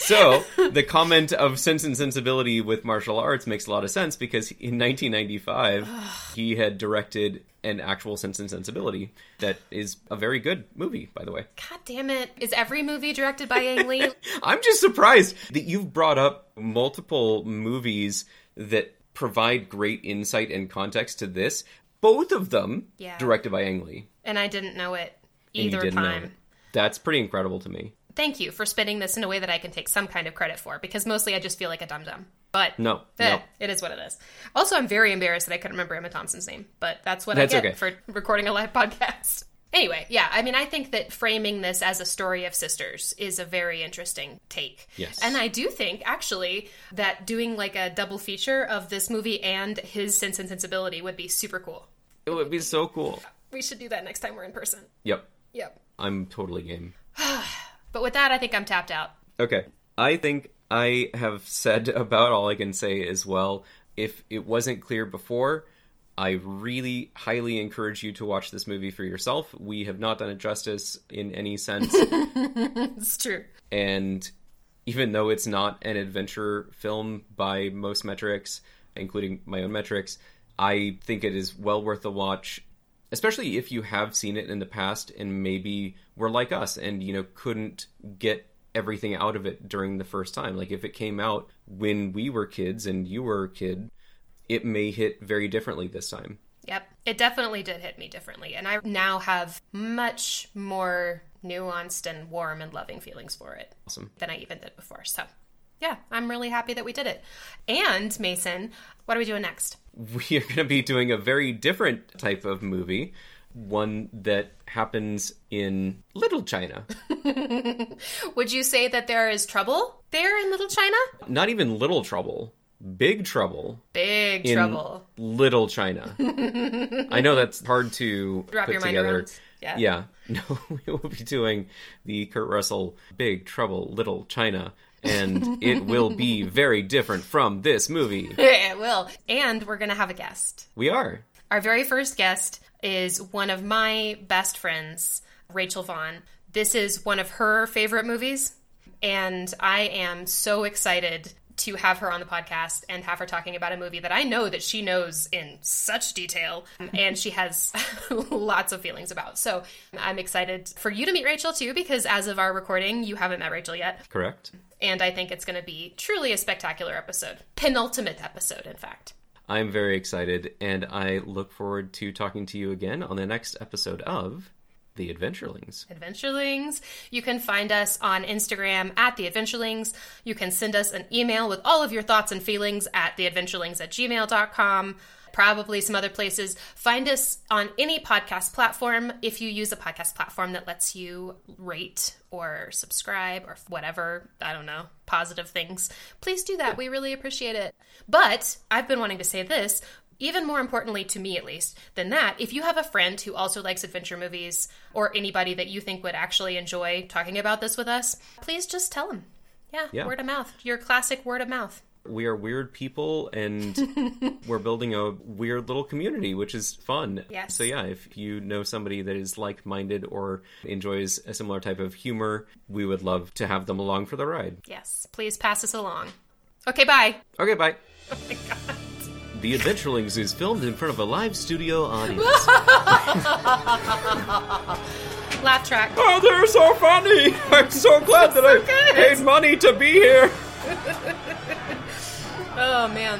So the comment of Sense and Sensibility with martial arts makes a lot of sense because in 1995 he had directed an actual Sense and Sensibility that is a very good movie, by the way. God damn it. Is every movie directed by Ang Lee? I'm just surprised that you've brought up multiple movies that provide great insight and context to this. Both of them Yeah. directed by Ang Lee. and I didn't know it either time. it. That's pretty incredible to me. Thank you for spinning this in a way that I can take some kind of credit for because mostly I just feel like a dum dum. But No, eh, no. it is what it is. Also, I'm very embarrassed that I couldn't remember Emma Thompson's name, but that's what That's I get okay. for recording a live podcast. Anyway, yeah, I mean, I think that framing this as a story of sisters is a very interesting take. Yes. And I do think, actually, that doing like a double feature of this movie and his Sense and Sensibility would be super cool. It would be so cool. We should do that next time we're in person. Yep. Yep. I'm totally game. But with that, I think I'm tapped out. Okay. I think I have said about all I can say as well. If it wasn't clear before, I really highly encourage you to watch this movie for yourself. We have not done it justice in any sense. It's true. and even though it's not an adventure film by most metrics, including my own metrics, I think it is well worth the watch, especially if you have seen it in the past and maybe were like us and you know couldn't get everything out of it during the first time. Like if it came out when we were kids and you were a kid, it may hit very differently this time. Yep. It definitely did hit me differently. And I now have much more nuanced and warm and loving feelings for it Awesome. than I even did before. So, yeah, I'm really happy that we did it. And, Mason, what are we doing next? we are going to be doing a very different type of movie, one that happens in Little China. Would you say that there is trouble there in Little China? Not even Little Trouble, Big Trouble Big in trouble. Little China. I know that's hard to Wrap put your mind together. Yeah. Yeah. No, we will be doing the Kurt Russell Big Trouble Little China. And it will be very different from this movie. it will. And we're going to have a guest. We are. Our very first guest is one of my best friends, Rachel Vaughn. This is one of her favorite movies, and I am so excited to have her on the podcast and have her talking about a movie that I know that she knows in such detail and she has lots of feelings about. So I'm excited for you to meet Rachel too, because as of our recording, you haven't met Rachel yet. Correct. And I think it's going to be truly a spectacular episode. Penultimate episode, in fact. I'm very excited, and I look forward to talking to you again on the next episode of The Adventurelings. Adventurelings. You can find us on Instagram at The Adventurelings. You can send us an email with all of your thoughts and feelings at theadventurelings at gmail.com. Probably some other places. Find us on any podcast platform if you use a podcast platform that lets you rate or subscribe or whatever, I don't know, positive things. Please do that. We really appreciate it. But I've been wanting to say this even more importantly to me at least than that if you have a friend who also likes adventure movies or anybody that you think would actually enjoy talking about this with us please just tell them yeah, Yeah. word of mouth your classic word of mouth We are weird people, and we're building a weird little community, which is fun. Yes. So, yeah, if you know somebody that is like minded or enjoys a similar type of humor, we would love to have them along for the ride. yes please pass us along okay bye Okay, bye. oh my god The Adventurelings is filmed in front of a live studio audience. laugh track oh, they're so funny! I'm so glad that I good. paid money to be here. oh man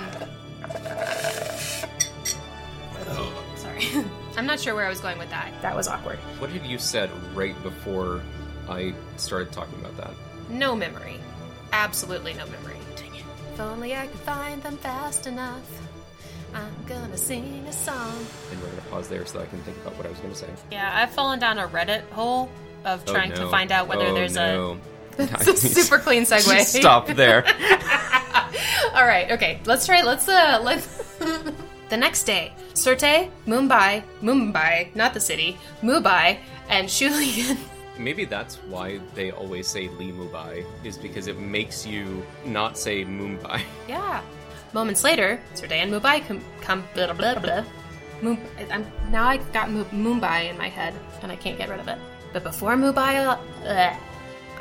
sorry i'm not sure where i was going with that that was awkward What had you said right before I started talking about that? no memory absolutely no memory Dang it. if only i could find them fast enough i'm gonna sing a song And we're going to pause there so I can think about what I was going to say. Yeah, I've fallen down a Reddit hole of Oh, trying to find out whether Oh, there's no. a. It's a super clean segue. Stop there. All right, okay. Let's try. Let's uh, let's. the next day, Sir Te, Mumbai, Mumbai, not the city, Mumbai, and Shulien. Maybe that's why they always say Lee Mumbai, is because it makes you not say Mumbai. Yeah. Moments later, Sir Te and Mumbai com- come. Blah, blah, blah. Mum- I'm, now I got Mu- Mumbai in my head, and I can't get rid of it. But before Mumbai, uh.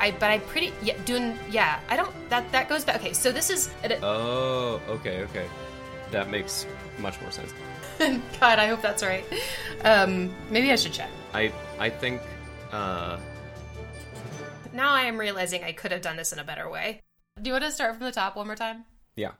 I but I pretty yeah doing yeah I don't that that goes back. Okay, so this is Oh, okay, okay. That makes much more sense. God, I hope that's right. Um, maybe I should check. I I think uh Now I am realizing I could have done this in a better way. Do you want to start from the top one more time? yeah.